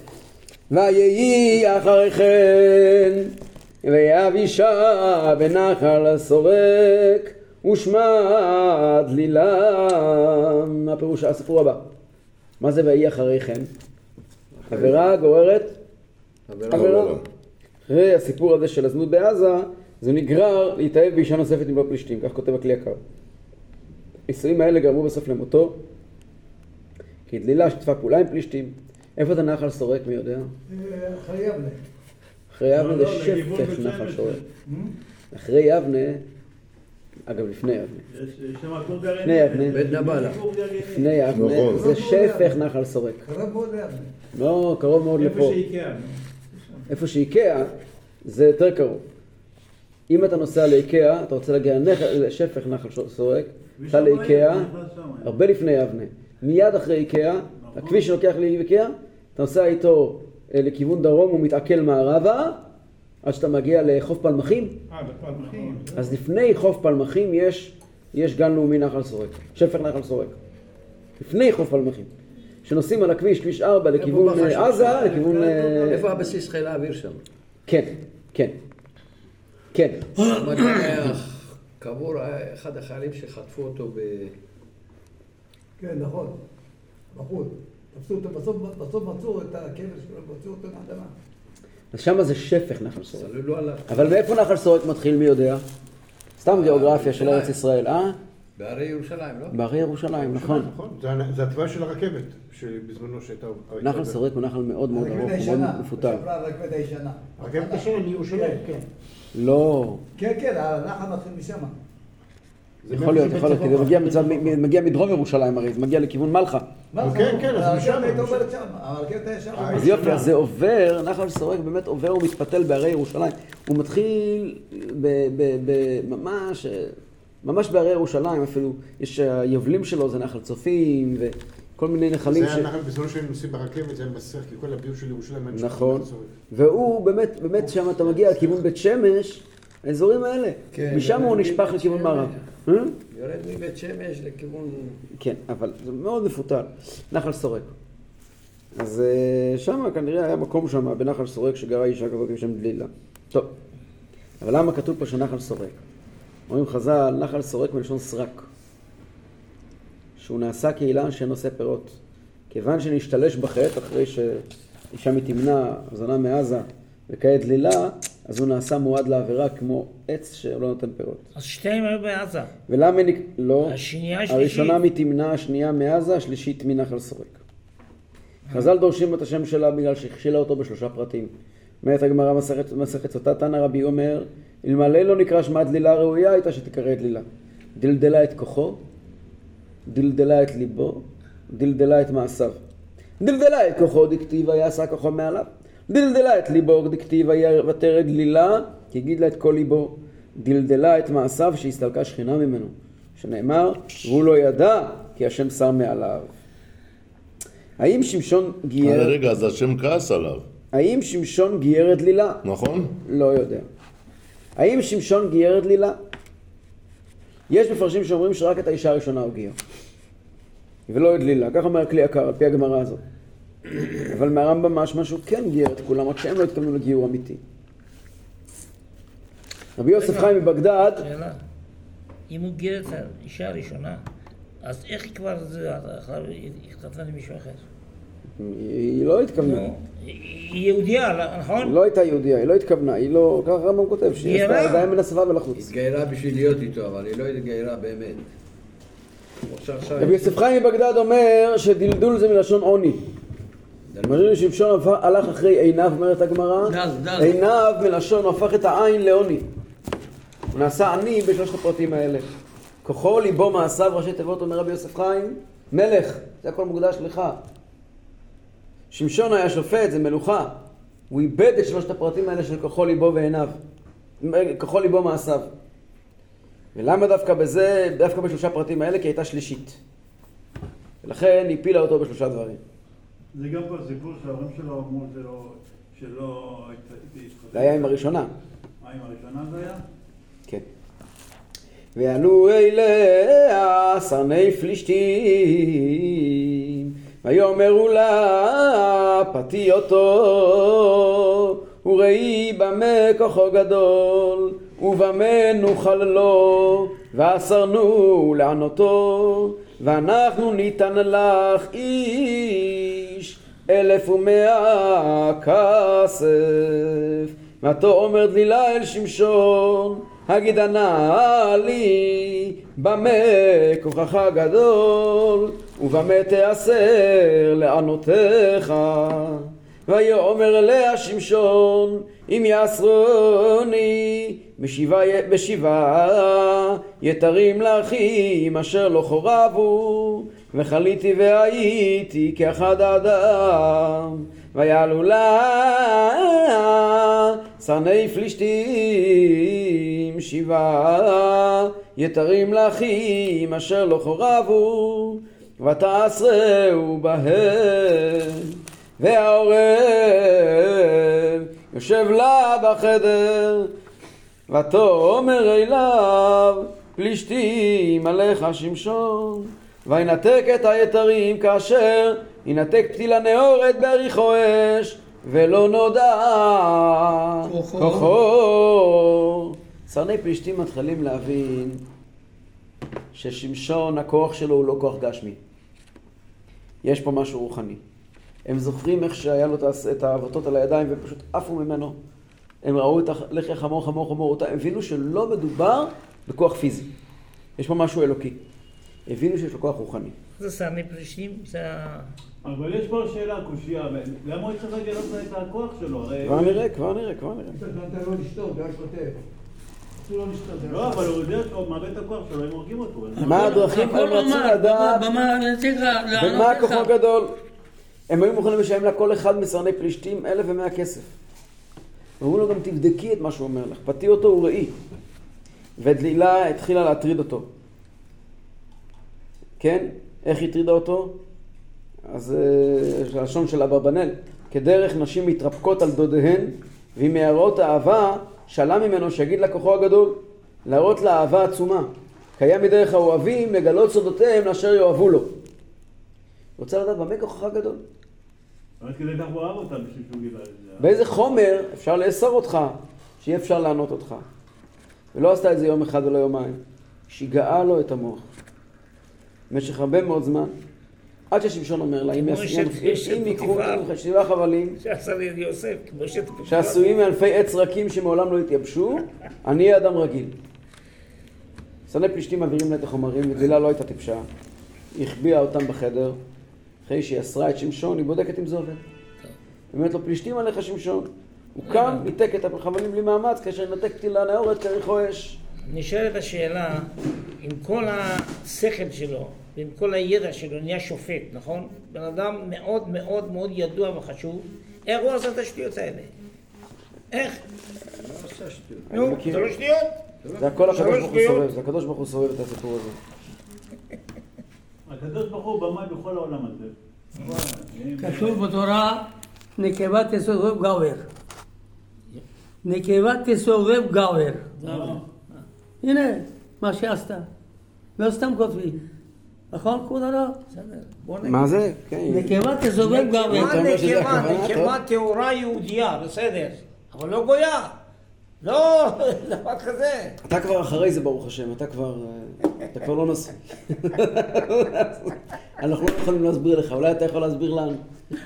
ויהי אחרי כן, ויאבישע בנחל הסורק, ושמע דלילה. מה פירוש הסיפור הבא? מה זה ויהי אחרי כן? עבירה גוררת עבירה. אחרי הסיפור הזה של הזנות בעזה, זה נגרר להתאהב באישה נוספת עם לא פלישתים, כך כותב הכלי יקר. הנישואים האלה גרמו בסוף למותו, כי דלילה שיתפה פעולה עם פלישתים. איפה זה נחל סורק, מי יודע? אחרי יבנה. אחרי יבנה לא, זה לא, שפך נחל שמש. סורק. אחרי יבנה, אגב לפני יבנה. לפני יבנה, בית נבלה. לפני יבנה, נכון. זה שפך נחל סורק. קרוב מאוד ליבנה. לא, קרוב מאוד איפה לפה. שאיקאה. נו. איפה שאיקאה, זה יותר קרוב. אם אתה נוסע לאיקאה, אתה רוצה להגיע לשפך נחל סורק, ושם לאיקאה. הרבה לפני יבנה. מיד אחרי איקאה, הכביש שלוקח לאיקאה, אתה נוסע איתו אה, לכיוון דרום, הוא מתעכל מערבה, עד שאתה מגיע לחוף פלמחים, אה, בפלמחים. אז לפני חוף פלמחים יש, יש גן לאומי נחל סורק, שפך נחל סורק. לפני חוף פלמחים. שנוסעים על הכביש, כביש 4, לכיוון? אה, עזה, לכיוון... אה, איפה הבסיס חיל האוויר שם? כן, כן. כן. אמרתי, היה קבור היה אחד החיילים שחטפו אותו ב... כן, נכון. בחוץ. תפסו אותו, בסוף, בסוף מצאו את הקבר שלו, מצאו אותו מהאדמה. אז שמה זה שפך נחל סורק. צללו עליו. אבל מאיפה נחל סורק מתחיל, מי יודע? סתם גיאוגרפיה של ארץ ישראל, אה? בהרי ירושלים, לא? בהרי ירושלים, נכון. נכון, זה התוואי של הרכבת, שבזמנו שהייתה... נחל סורק הוא נחל מאוד מאוד ארוך, הוא הישנה. מאוד מפותל. הרכבת הישנה. הרכבת השנה מירושלים, כן. לא, כן, כן, הנחל מתחיל משם. זה יכול להיות, יכול להיות, כי זה מגיע מצד- מ- מגיע מדרום ירושלים הרי, זה מגיע לכיוון מלחה. כן, כן, אז משם, הייתה משם. עוברת שם, הרכבת הישנה. אה, אז יופי, אז זה עובר, נחל סורק באמת עובר ומתפתל בהרי ירושלים. הוא מתחיל ב- ב- ב- ממש, ממש בהרי ירושלים אפילו, יש היובלים שלו, זה נחל צופים וכל מיני נחלים זה ש... היה נחל בזמנו שהיינו נוסעים ברכבת, זה היה מסריח, כי כל הביוב של ירושלים נכון. והוא באמת, באמת שם אתה מגיע לכיוון בית שמש, האזורים האלה. כן, משם הוא נשפך לכיוון. מערב. אה? יורד מבית שמש לכיוון... כן, אבל זה מאוד מפותל. נחל סורק. אז אה, שם כנראה היה מקום שם בנחל סורק שגרה אישה כזאת בשם דלילה. טוב, אבל למה כתוב פה שנחל סורק? אומרים חז"ל, נחל סורק מלשון סרק. שהוא נעשה כאילן שנושא פירות. כיוון שנשתלש בחטא אחרי שאישה מתמנה, זונה מעזה, וכעת דלילה, אז הוא נעשה מועד לעבירה כמו עץ שלא נותן פירות. אז שתיהם היו בעזה. ולמה נק... לא, השנייה, השלישית. הראשונה מתמנה, השנייה מעזה, השלישית מנחל סורק. חז"ל דורשים את השם שלה בגלל שהכשילה אותו בשלושה פרטים. אומרת הגמרא מסכת סוטה, תנא רבי אומר, אלמלא לא נקרא שמה דלילה ראויה, הייתה שתיקרא דלילה. דלדלה את כוחו, דלדלה את ליבו, דלדלה את מעשיו. דלדלה את כוחו דכתיבה יעשה כוחו מעליו. דלדלה את ליבו דכתיבה יוותר דלילה, כי גידלה את כל ליבו. דלדלה את מעשיו שהסתלקה שכינה ממנו. שנאמר, והוא לא ידע כי השם שם מעליו. האם שמשון גייר, רגע, אז השם כעס עליו, האם שמשון גייר את דלילה? נכון? לא יודע. האם שמשון גייר את דלילה? יש מפרשים שאומרים שרק את האישה הראשונה הוא גייר. ולא את דלילה, כך אומר הכלי יקר, על פי הגמרא הזאת. אבל מהרמב"ם משמע שהוא כן גייר את כולם, רק שהם לא התכוונו לגיור אמיתי. רבי יוסף חיים מבגדד, שאלה. אם הוא גייר את האישה הראשונה, אז איך היא כבר זה, התחתנה עם מישהו אחר? היא לא התכוונה. היא יהודייה, לא- היא נכון? לא הייתה יהודייה, היא לא התכוונה, היא לא, ככה הרמב"ם כותב, שהיא. עשתה ידיים מן השפה ולחוץ. התגיירה בשביל להיות איתו, אבל היא לא התגיירה באמת. רבי יוסף חיים מבגדד אומר שדלדול זה מלשון עוני. אומרים שמשון הלך אחרי עיניו, אומרת הגמרא. עיניו מלשון, הוא הפך את העין לעוני. הוא נעשה עני בשלושת הפרטים האלה. כוחו, ליבו, מעשיו, ראשי תיבות, אומר רבי יוסף חיים, מלך, זה הכל מוקדש לך. שמשון היה שופט, זה מלוכה. הוא איבד את שלושת הפרטים האלה של כוחו, ליבו ועיניו. כוחו, ליבו, מעשיו. ולמה דווקא בזה, דווקא בשלושה פרטים האלה? כי הייתה שלישית. ולכן הפילה אותו בשלושה דברים. זה גם כבר סיפור שההורים שלו אמרו שלא... שלא... זה היה עם הראשונה. מה, עם הראשונה זה היה? כן. ועלו אליה שרני פלישתים, ויאמרו לה פתי אותו, וראי במה כוחו גדול, ובמה נוכל לו, ואסרנו לענותו, ואנחנו ניתן לך איש אלף ומאה כסף. ותאמר דלילה אל שמשון, הגידה נא לי, במה כוחך גדול, ובמה תיאסר לענותיך. ויאמר אליה שמשון, אם יאסרוני בשבעה, בשבעה יתרים לאחים אשר לא חורבו, וחליתי והייתי כאחד האדם. ויעלו לה שרני פלישתים שבעה יתרים לאחים אשר לא חורבו ותעשרהו בהם והעורב יושב לה בחדר ותאמר אליו פלישתים עליך שמשון וינתק את היתרים כאשר ינתק פתיל הנאורת באריכו אש ולא נודע כוחו. שרני פלישתים מתחילים להבין ששמשון הכוח שלו הוא לא כוח גשמי. יש פה משהו רוחני. הם זוכרים איך שהיה לו את העבותות על הידיים ופשוט עפו ממנו. הם ראו את הלחי חמור חמור חמור אותה, הם הבינו שלא מדובר בכוח פיזי. יש פה משהו אלוקי. הבינו שיש לו כוח רוחני. זה סרני פלישתים, זה ה... אבל יש פה שאלה, קושייה, למה הוא צריך לגלות את הכוח שלו? כבר נראה, כבר נראה, כבר נראה. לא, רק- אבל הוא יודע שהוא מאבד את הכוח שלו, הם הורגים אותו. מה הדרכים? הם רצו לדעת במה נציג במה לענות כוחו לך. גדול. הם היו מוכנים לשלם לה כל אחד מסרני פלישתים אלף ומאה כסף. ואמרו לו גם תבדקי את מה שהוא אומר לך, פתי אותו וראי. ודלילה התחילה להטריד אותו. כן? איך הטרידה אותו? אז אה, לשון של אברבנאל. כדרך נשים מתרפקות על דודיהן, ועם הערות האהבה שאלה ממנו שיגיד לכוחו הגדול, להראות לה אהבה עצומה. קיים מדרך האוהבים לגלות סודותיהם לאשר יאהבו לו. רוצה לדעת במה כוחך הגדול? עד כדי כך הוא אהב אותה בשביל שהוא גילה את זה. באיזה חומר אפשר לאסור אותך, שיהיה אפשר לענות אותך. ולא עשתה את זה יום אחד ולא יומיים. שיגעה לו את המוח. במשך הרבה מאוד זמן. עד ששמשון אומר לה, אם ייקחו פוטיפר. שבעה חבלים. שעשויים מאלפי עץ רכים שמעולם לא התייבשו, אני אהיה אדם רגיל. שונאי פלישתים מעבירים לה את החומרים, ודלילה לא הייתה טיפשה. היא החביאה אותם בחדר. אחרי שהיא אסרה את שמשון, היא בודקת אם זה עובד. אומרת לו, פלישתים עליך שמשון. הוא קם, ניתק את החבלים בלי מאמץ, כאשר נתק פתילה נאורת כריכו אש. נשאלת השאלה, עם כל השכל שלו ועם כל הידע שלו נהיה שופט, נכון? בן אדם מאוד מאוד מאוד ידוע וחשוב, איך הוא עשה את השטויות האלה? איך? נו. זה לא שטויות? זה הכל הקדוש שלוש ברוך הוא. סובב, זה הקדוש ברוך הוא סובב את הסיפור הזה. הקדוש ברוך הוא במאי בכל העולם הזה. כתוב בתורה, נקבה תסובב גבר. נקבה תסובב גבר. הנה, מה שעשתה. לא סתם כותבים. נכון, כבוד הרב? בסדר, בוא נגיד. מה זה? כן. נקבה אומר שזה נקבה, נקבה טהורה יהודייה, בסדר, אבל לא גויה. לא, דבר כזה. אתה כבר אחרי זה, ברוך השם, אתה כבר, אתה כבר לא נשיא. אנחנו לא יכולים להסביר לך, אולי אתה יכול להסביר לנו.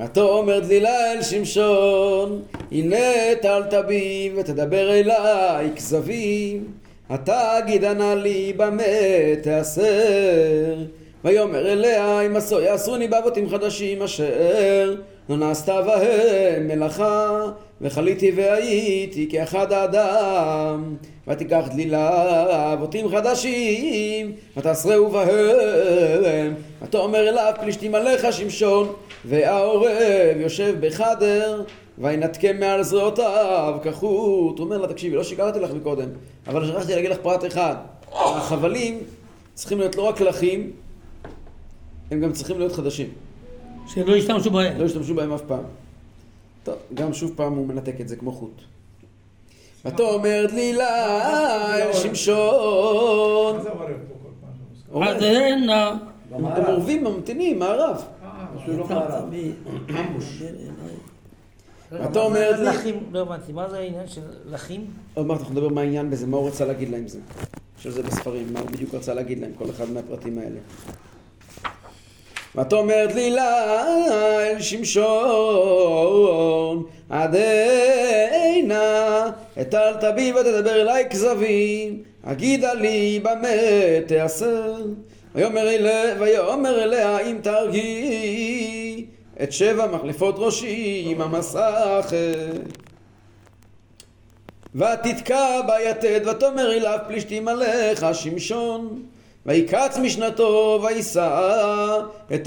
ותאמר דלילה אל שמשון, הנה טל תביא ותדבר אליי כזבים, אתה גידנה לי במה תיאסר. ויאמר אליה, אם עשו יאסרוני באבותים חדשים אשר לא נעשתה בהם מלאכה, וחליתי והייתי כאחד האדם. ותיקח דלילה אבותים חדשים, ותעשרהו בהם. ותאמר אליו פלישתים עליך שמשון, והעורב יושב בחדר, וינתקם מעל זרועותיו כחוט. הוא אומר לה, תקשיבי, לא שיקרתי לך מקודם, אבל שכחתי להגיד לך פרט אחד. החבלים צריכים להיות לא רק לחים, הם גם צריכים להיות חדשים. שלא ישתמשו בהם. לא ישתמשו בהם אף פעם. טוב, גם שוב פעם הוא מנתק את זה כמו חוט. ותאמר דלילה אל שמשון. אורב. אז אין לה... הם אורבים, ממתינים, מערב. ותאמר דלילה... לחים, לא הבנתי, מה זה העניין של לחים? עוד מעט אנחנו נדבר מה העניין בזה, מה הוא רצה להגיד להם זה. יש על זה בספרים, מה הוא בדיוק רצה להגיד להם, כל אחד מהפרטים האלה. ותאמר דלילה אל שמשון עד הנה אטל תביא ותדבר אליי כזבים אגידה לי במה תיאסר ויאמר אליה, ויאמר אליה אם תרגי את שבע מחלפות ראשי עם המסכת ותתקע בה יתד ותאמר אליו פלישתים עליך שמשון. ויקץ משנתו ויישא את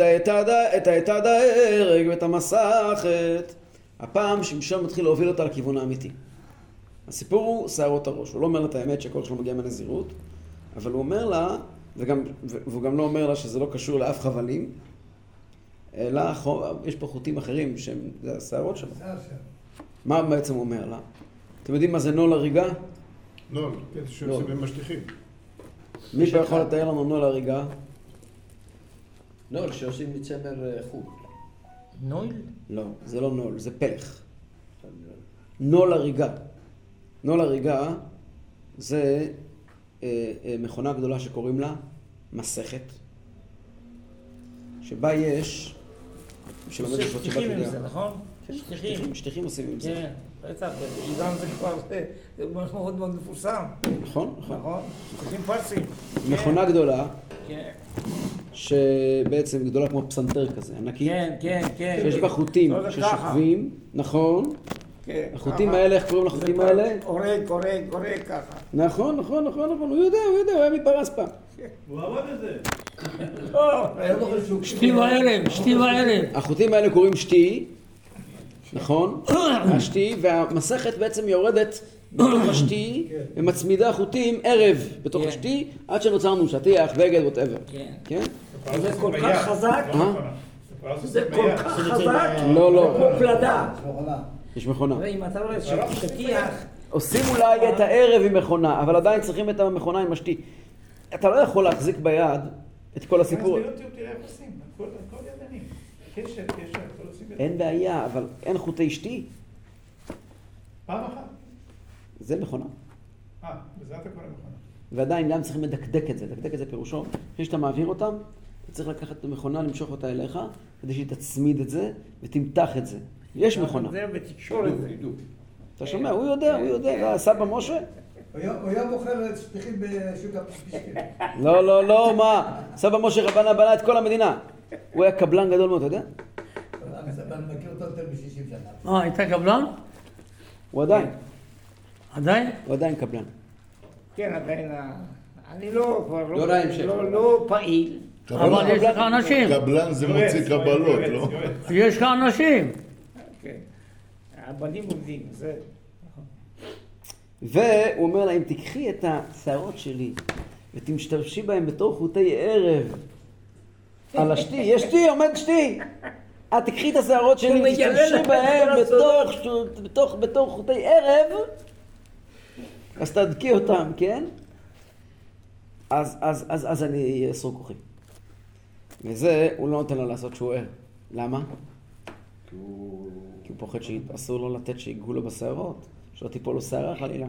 האתד ההרג ואת המסכת. הפעם שמשון מתחיל להוביל אותה לכיוון האמיתי. הסיפור הוא שערות הראש. הוא לא אומר לה את האמת שהכל שלו מגיע מהנזירות אבל הוא אומר לה וגם, והוא גם לא אומר לה שזה לא קשור לאף חבלים אלא יש פה חוטים אחרים שהם זה השערות שלו מה בעצם הוא אומר לה? אתם יודעים מה זה נול הריגה? לא, כן, זה לא. שזה במשליכים. מישהו יכול לתאר לנו נול הריגה? נול, שעושים מצמר אה, חוט. נויל? לא, זה לא נול, זה פלך. נול הריגה. נול הריגה זה אה, אה, מכונה גדולה שקוראים לה מסכת, שבה יש, שלומד שטיחים עם. זה, נכון? כן, שטיחים. שטיחים, עושים עם זה. כן, בטח, בעידן זה כבר זה מאוד מאוד מפורסם, נכון, נכון. נכון? שטיחים פרסים. מכונה גדולה, כן, שבעצם גדולה כמו פסנתר כזה, ענקית. כן, כן, כן. שיש בה חוטים. ששוכבים, נכון. כן, החוטים. האלה, איך קוראים לחוטים האלה? הורג, הורג, הורג ככה. נכון, נכון, נכון, נכון, הוא יודע, הוא יודע, הוא היה מפרס פעם. הוא עבד את זה. שתי וערב, שתי וערב. החוטים האלה קוראים שתי, נכון? השתי, והמסכת בעצם יורדת בתוך השתי, ומצמידה חוטים ערב בתוך כן. השתי, עד שנוצרנו שטיח, בגד, ווטאבר. כן. כן? זה כל כך חזק, אה? זה כל כך חזק, לא, לא. כמו פלדה. יש מכונה. ואם אתה רואה ששטיח, עושים אולי את הערב עם מכונה, אבל עדיין צריכים את המכונה עם משתי. אתה לא יכול להחזיק ביד את כל הסיפור. תראה איך עושים, הכל ידני. קשר, קשר, הכל עושים ידני. אין בעיה, אבל אין חוטי שתי. פעם אחת. זה מכונה. אה, בזה אתה קורא מכונה. ועדיין גם צריכים לדקדק את זה. לדקדק את זה פירושו, לפני שאתה מעביר אותם, אתה צריך לקחת את המכונה, למשוך אותה אליך, כדי שהיא תצמיד את זה ותמתח את זה. יש מכונה. אתה שומע? הוא יודע, הוא יודע. סבא משה? הוא היה- הוא היה מוכר שטיחים בשוק הפשפשים. לא, לא, לא, מה? סבא משה רבנה בנה את כל המדינה. הוא היה קבלן גדול מאוד, אתה יודע? אני מכיר אותו יותר מ-60 שנה. אה, היית קבלן? הוא עדיין, עדיין? הוא עדיין קבלן. כן, עדיין, ה- אני לא, כבר לא, ההמשך. לא, לא פעיל. אבל יש לך אנשים. קבלן זה מוציא קבלות, לא? יש לך אנשים. כן. הבנים עובדים, זה... והוא אומר לה, אם תיקחי את השערות שלי ותמשתמשי בהם בתור חוטי ערב על השתי, יש שתי, עומד שתי. את תיקחי את השערות שלי ותשתמשי כל בתוך, בתוך, בתור חוטי ערב, אז תדקי אותם, כן? אז, אז, אז, אז אני אאסור כוחי. וזה, הוא לא נותן לו לעשות שהוא ער. למה? כי הוא פוחד שאסור לו לתת שיגעו לו בשערות, שלא תיפול לו שערה חלילה.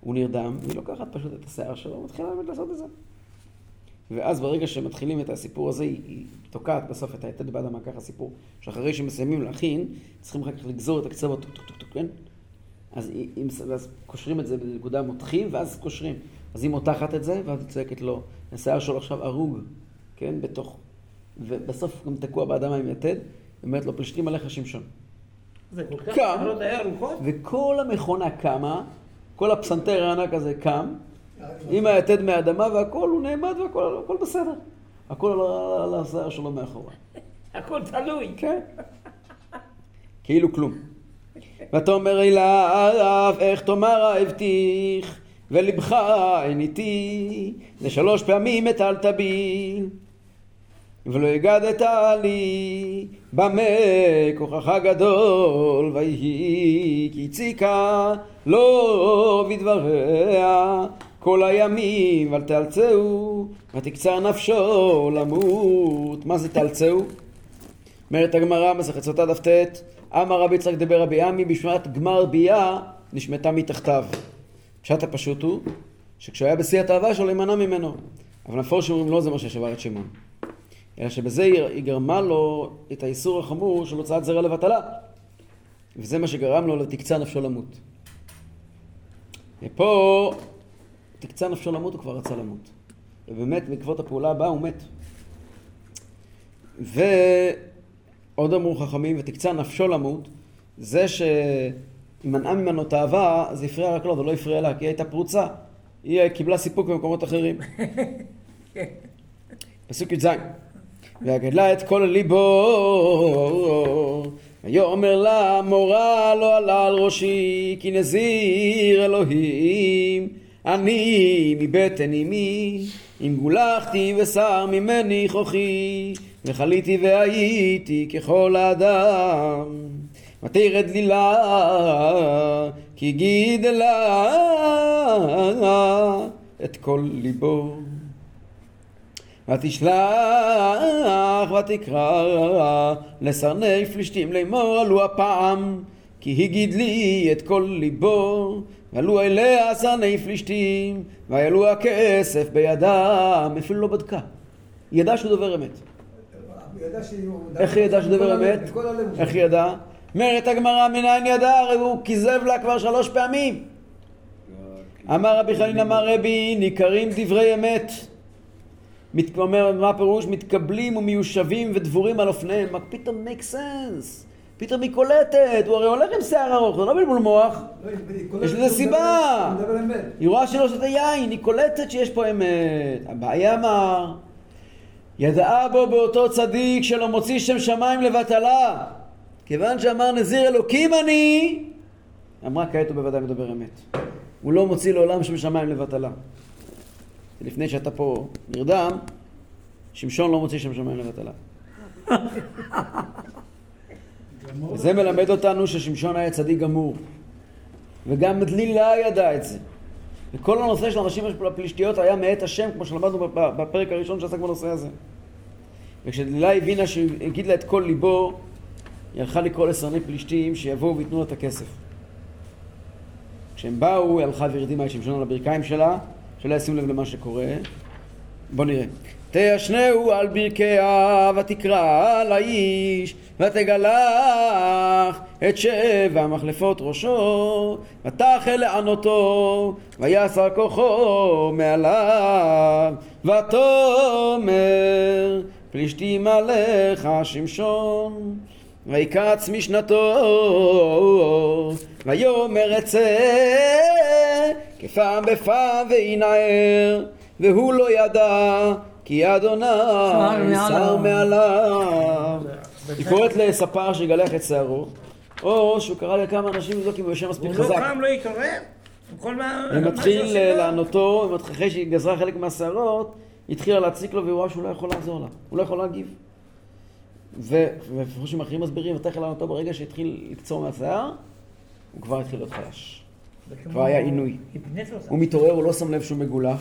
הוא נרדם, והיא לוקחת פשוט את השיער שלו ומתחילה באמת לעשות את זה. ואז ברגע שמתחילים את הסיפור הזה, היא, היא תוקעת בסוף את היתד באדמה, ככה סיפור, שאחרי שמסיימים להכין, צריכים אחר כך לגזור את הקצוות, טוק טוק טוק טוק, כן? אז, היא, מס- ואז קושרים את זה בנקודה מותחים, ואז קושרים. אז היא מותחת את זה, ואז היא צועקת לו, השיער שלו עכשיו ארוג, כן? בתוך... ובסוף גם תקוע באדמה עם יתד, היא אומרת לו, פלשתים עליך שמשון. זה כל כך קם. לא. וכל המכונה קמה, כל הפסנתר הענק הזה קם, עם היתד מהאדמה והכל, הוא נעמד והכל הכל בסדר. הכל על- השיער שלו מאחורה. הכל תלוי. כן. כאילו כלום. ואתה אומר אליו, איך תאמר האבטיח, ולבך אין איתי, לשלוש פעמים הטלת בי, ולא הגדת לי, במה כוחך גדול, ויהי כי הציקה לא בדבריה, כל הימים אל תאלצהו, ותקצר נפשו למות. מה זה תאלצהו? אומרת הגמרא, מסכת סוטה דף ט', אמר רבי יצחק דבר רבי עמי, בשעת גמר ביאה נשמטה מתחתיו. פשט הפשוט הוא, שכשהוא היה בשיא התאווה שלו, להימנע ממנו. אבל המפורשים אומרים לא זה מה ששבר את שמעון. אלא שבזה היא גרמה לו את האיסור החמור של הוצאת זרע לבטלה. וזה מה שגרם לו לתקצה נפשו למות. ופה, תקצה נפשו למות, הוא כבר רצה למות. ובאמת, בעקבות הפעולה הבאה הוא מת. ועוד אמרו חכמים, ותקצה נפשו למות, זה שמנעה ממנו תאווה, זה הפריע רק לו, זה לא הפריע לה, כי היא הייתה פרוצה. היא קיבלה סיפוק במקומות אחרים. פסוק י"ז: והגדלה את כל ליבו, ויאמר לה מורה לא עלה על ראשי, כי נזיר אלוהים, אני מבטן אמי, אם גולחתי ושר ממני כוחי, וחליתי והייתי ככל האדם. ותרד לי לה, כי גידלה את כל ליבו. ותשלח ותקרא לסרני פלישתים לאמור עלו הפעם כי הגיד לי את כל ליבו ועלו אליה סרני פלישתים ויעלו הכסף בידם אפילו לא בדקה היא ידעה שהוא דובר אמת ידע. איך היא ידעה שהוא דובר אמת? איך היא ידעה? אומרת הגמרא מנין ידעה? הרי הוא כיזב לה כבר שלוש פעמים אמר רבי חנין אמר רבי ניכרים דברי אמת מת, אומר מה הפירוש? מתקבלים ומיושבים ודבורים על אופניהם מה פתאום make sense פתאום היא קולטת הוא הרי הולך עם שיער ארוך זה לא בלבול מוח לא, יש לזה סיבה. היא רואה שלא שותה יין, היא קולטת שיש פה אמת. הבעיה אמר, ידעה בו באותו צדיק שלא מוציא שם שמיים לבטלה. כיוון שאמר נזיר אלוקים אני, אמרה כעת הוא בוודאי מדבר אמת. הוא לא מוציא לעולם שם שמיים לבטלה. לפני שאתה פה נרדם, שמשון לא מוציא שם שמיים לבטלה. וזה מלמד אותנו ששמשון היה צדיק גמור. וגם דלילה ידע את זה. וכל הנושא של הנשים הפלישתיות היה מאת השם, כמו שלמדנו בפ- בפרק הראשון שעסק בנושא הזה. וכשדלילה הבינה שהוא הגיד לה את כל ליבו, היא הלכה לקרוא לשרני פלישתים שיבואו וייתנו לה את הכסף. כשהם באו, היא הלכה והרדימה את שמשון על הברכיים שלה, שלא ישים לב למה שקורה. בוא נראה. תישנהו על ברכיה ותקרא לאיש ותגלח את שבע מחלפות ראשו ותחל לענותו ויסר כוחו מעליו ותאמר פלישתים עליך שמשון ויקץ משנתו ויאמר אצא כפעם בפעם וינער והוא לא ידע כי אדוני שר מעליו. היא קוראת לספר שיגלח את שערו, או שהוא קרא לכמה אנשים לבדוק אם הוא יושב מספיק הוא לא חזק. פעם לא ומתחיל שעושים לו? לענותו, אחרי שהיא גזרה חלק מהשערות, היא התחילה להציק לו והוא ראה שהוא לא יכול לעזור לה, הוא לא יכול להגיב. ו- ומפרשים אחרים מסבירים, ותכף לענותו ברגע שהתחיל לקצור מהשיער, הוא כבר התחיל להיות חלש. כבר היה עינוי. הוא מתעורר, הוא לא שם לב שהוא מגולח,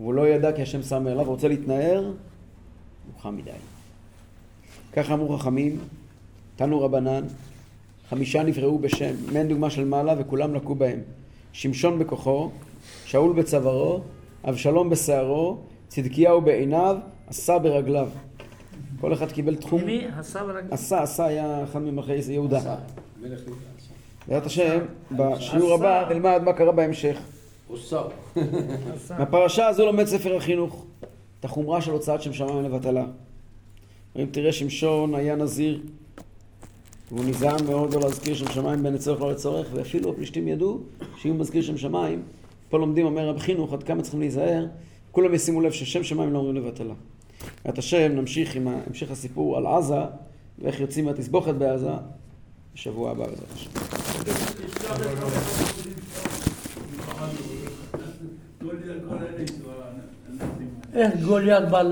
והוא לא ידע כי השם שם מעליו, הוא רוצה להתנער, מאוחר מדי. ככה אמרו חכמים, תנו רבנן, חמישה נבראו בשם, מעין דוגמה של מעלה וכולם לקו בהם. שמשון בכוחו, שאול בצווארו, אבשלום בשערו, צדקיהו בעיניו, עשה ברגליו. כל אחד קיבל תחום. מי? עשה ברגל? עשה, עשה היה אחד ממלכי יהודה. עשה. בעזרת השם, בשיעור הבא נלמד מה קרה בהמשך. מהפרשה הזו לומד ספר החינוך את החומרה של הוצאת שם שמיים לבטלה. אם תראה שמשון היה נזיר, והוא נזהר מאוד לא להזכיר שם שמיים בין לצורך לא לצורך, ואפילו הפלישתים ידעו שאם הוא מזכיר שם שמיים, פה לומדים, אומר רב חינוך, עד כמה צריכים להיזהר, כולם ישימו לב ששם שמיים לא אומרים לבטלה. בעזרת השם, נמשיך עם המשך הסיפור על עזה, ואיך יוצאים מהתסבוכת בעזה, בשבוע הבא בעזרת השם. איך גוליית בא